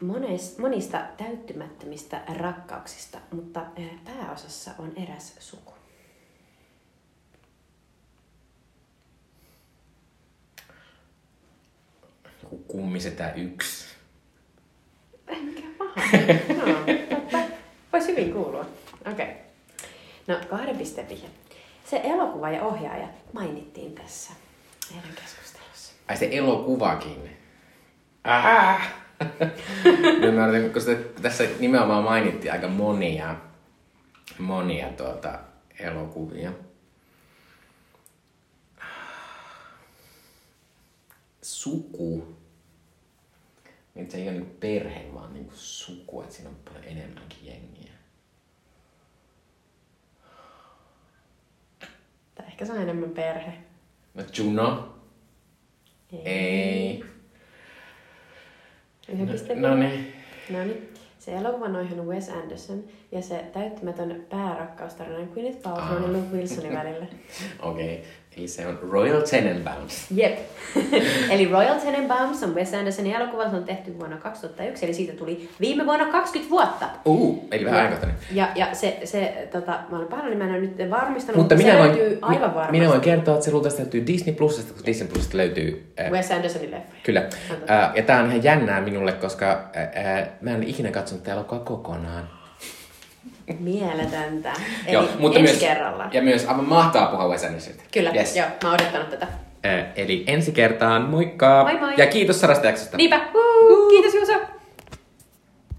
mones, monista täyttymättömistä rakkauksista, mutta pääosassa on eräs suku. kummisetä yksi. Mikä paha. No, Voisi hyvin kuulua. Okei. Okay. No, kahden pisteen vihje. Se elokuva ja ohjaaja mainittiin tässä meidän keskustelussa. Ai se elokuvakin. Ah. no, mä koska tässä nimenomaan mainittiin aika monia, monia tuota, elokuvia. suku, niin se ei ole niin perhe, vaan niin suku, että siinä on paljon enemmänkin jengiä. Tai ehkä se on enemmän perhe. No Juno? Ei. ei. No, no niin. No niin. Se elokuva on ohjannut Wes Anderson ja se täyttämätön päärakkaustarina on Gwyneth Paltrow ja Luke Wilsonin välillä. Okei. Okay. Eli se on Royal Tenenbaums. Jep. eli Royal Tenenbaums on Wes Andersonin elokuva, se on tehty vuonna 2001, eli siitä tuli viime vuonna 20 vuotta. Uh, eli vähän aikainen. Ja, ja se, se tota, mä olen pahoillani, mä en ole nyt varmistanut, Mutta mutta minä se voin, löytyy aivan varmasti. minä voin kertoa, että se luultavasti löytyy Disney Plusasta, koska Disney Plusasta löytyy... Äh, Wes Andersonin leffoja. Kyllä. Äh, ja tää on ihan jännää minulle, koska äh, äh, mä en ikinä katsonut tätä elokuvaa kokonaan. Mieletöntä. Eli Joo, mutta ensi myös, kerralla. Ja myös aivan mahtavaa puhua Wes Andersonista. Kyllä, Yes. joo, mä oon odottanut tätä. Äh, eli ensi kertaan, moikka! Moi moi! Ja kiitos sadasta jaksosta. Niinpä, uh, kiitos Juuso!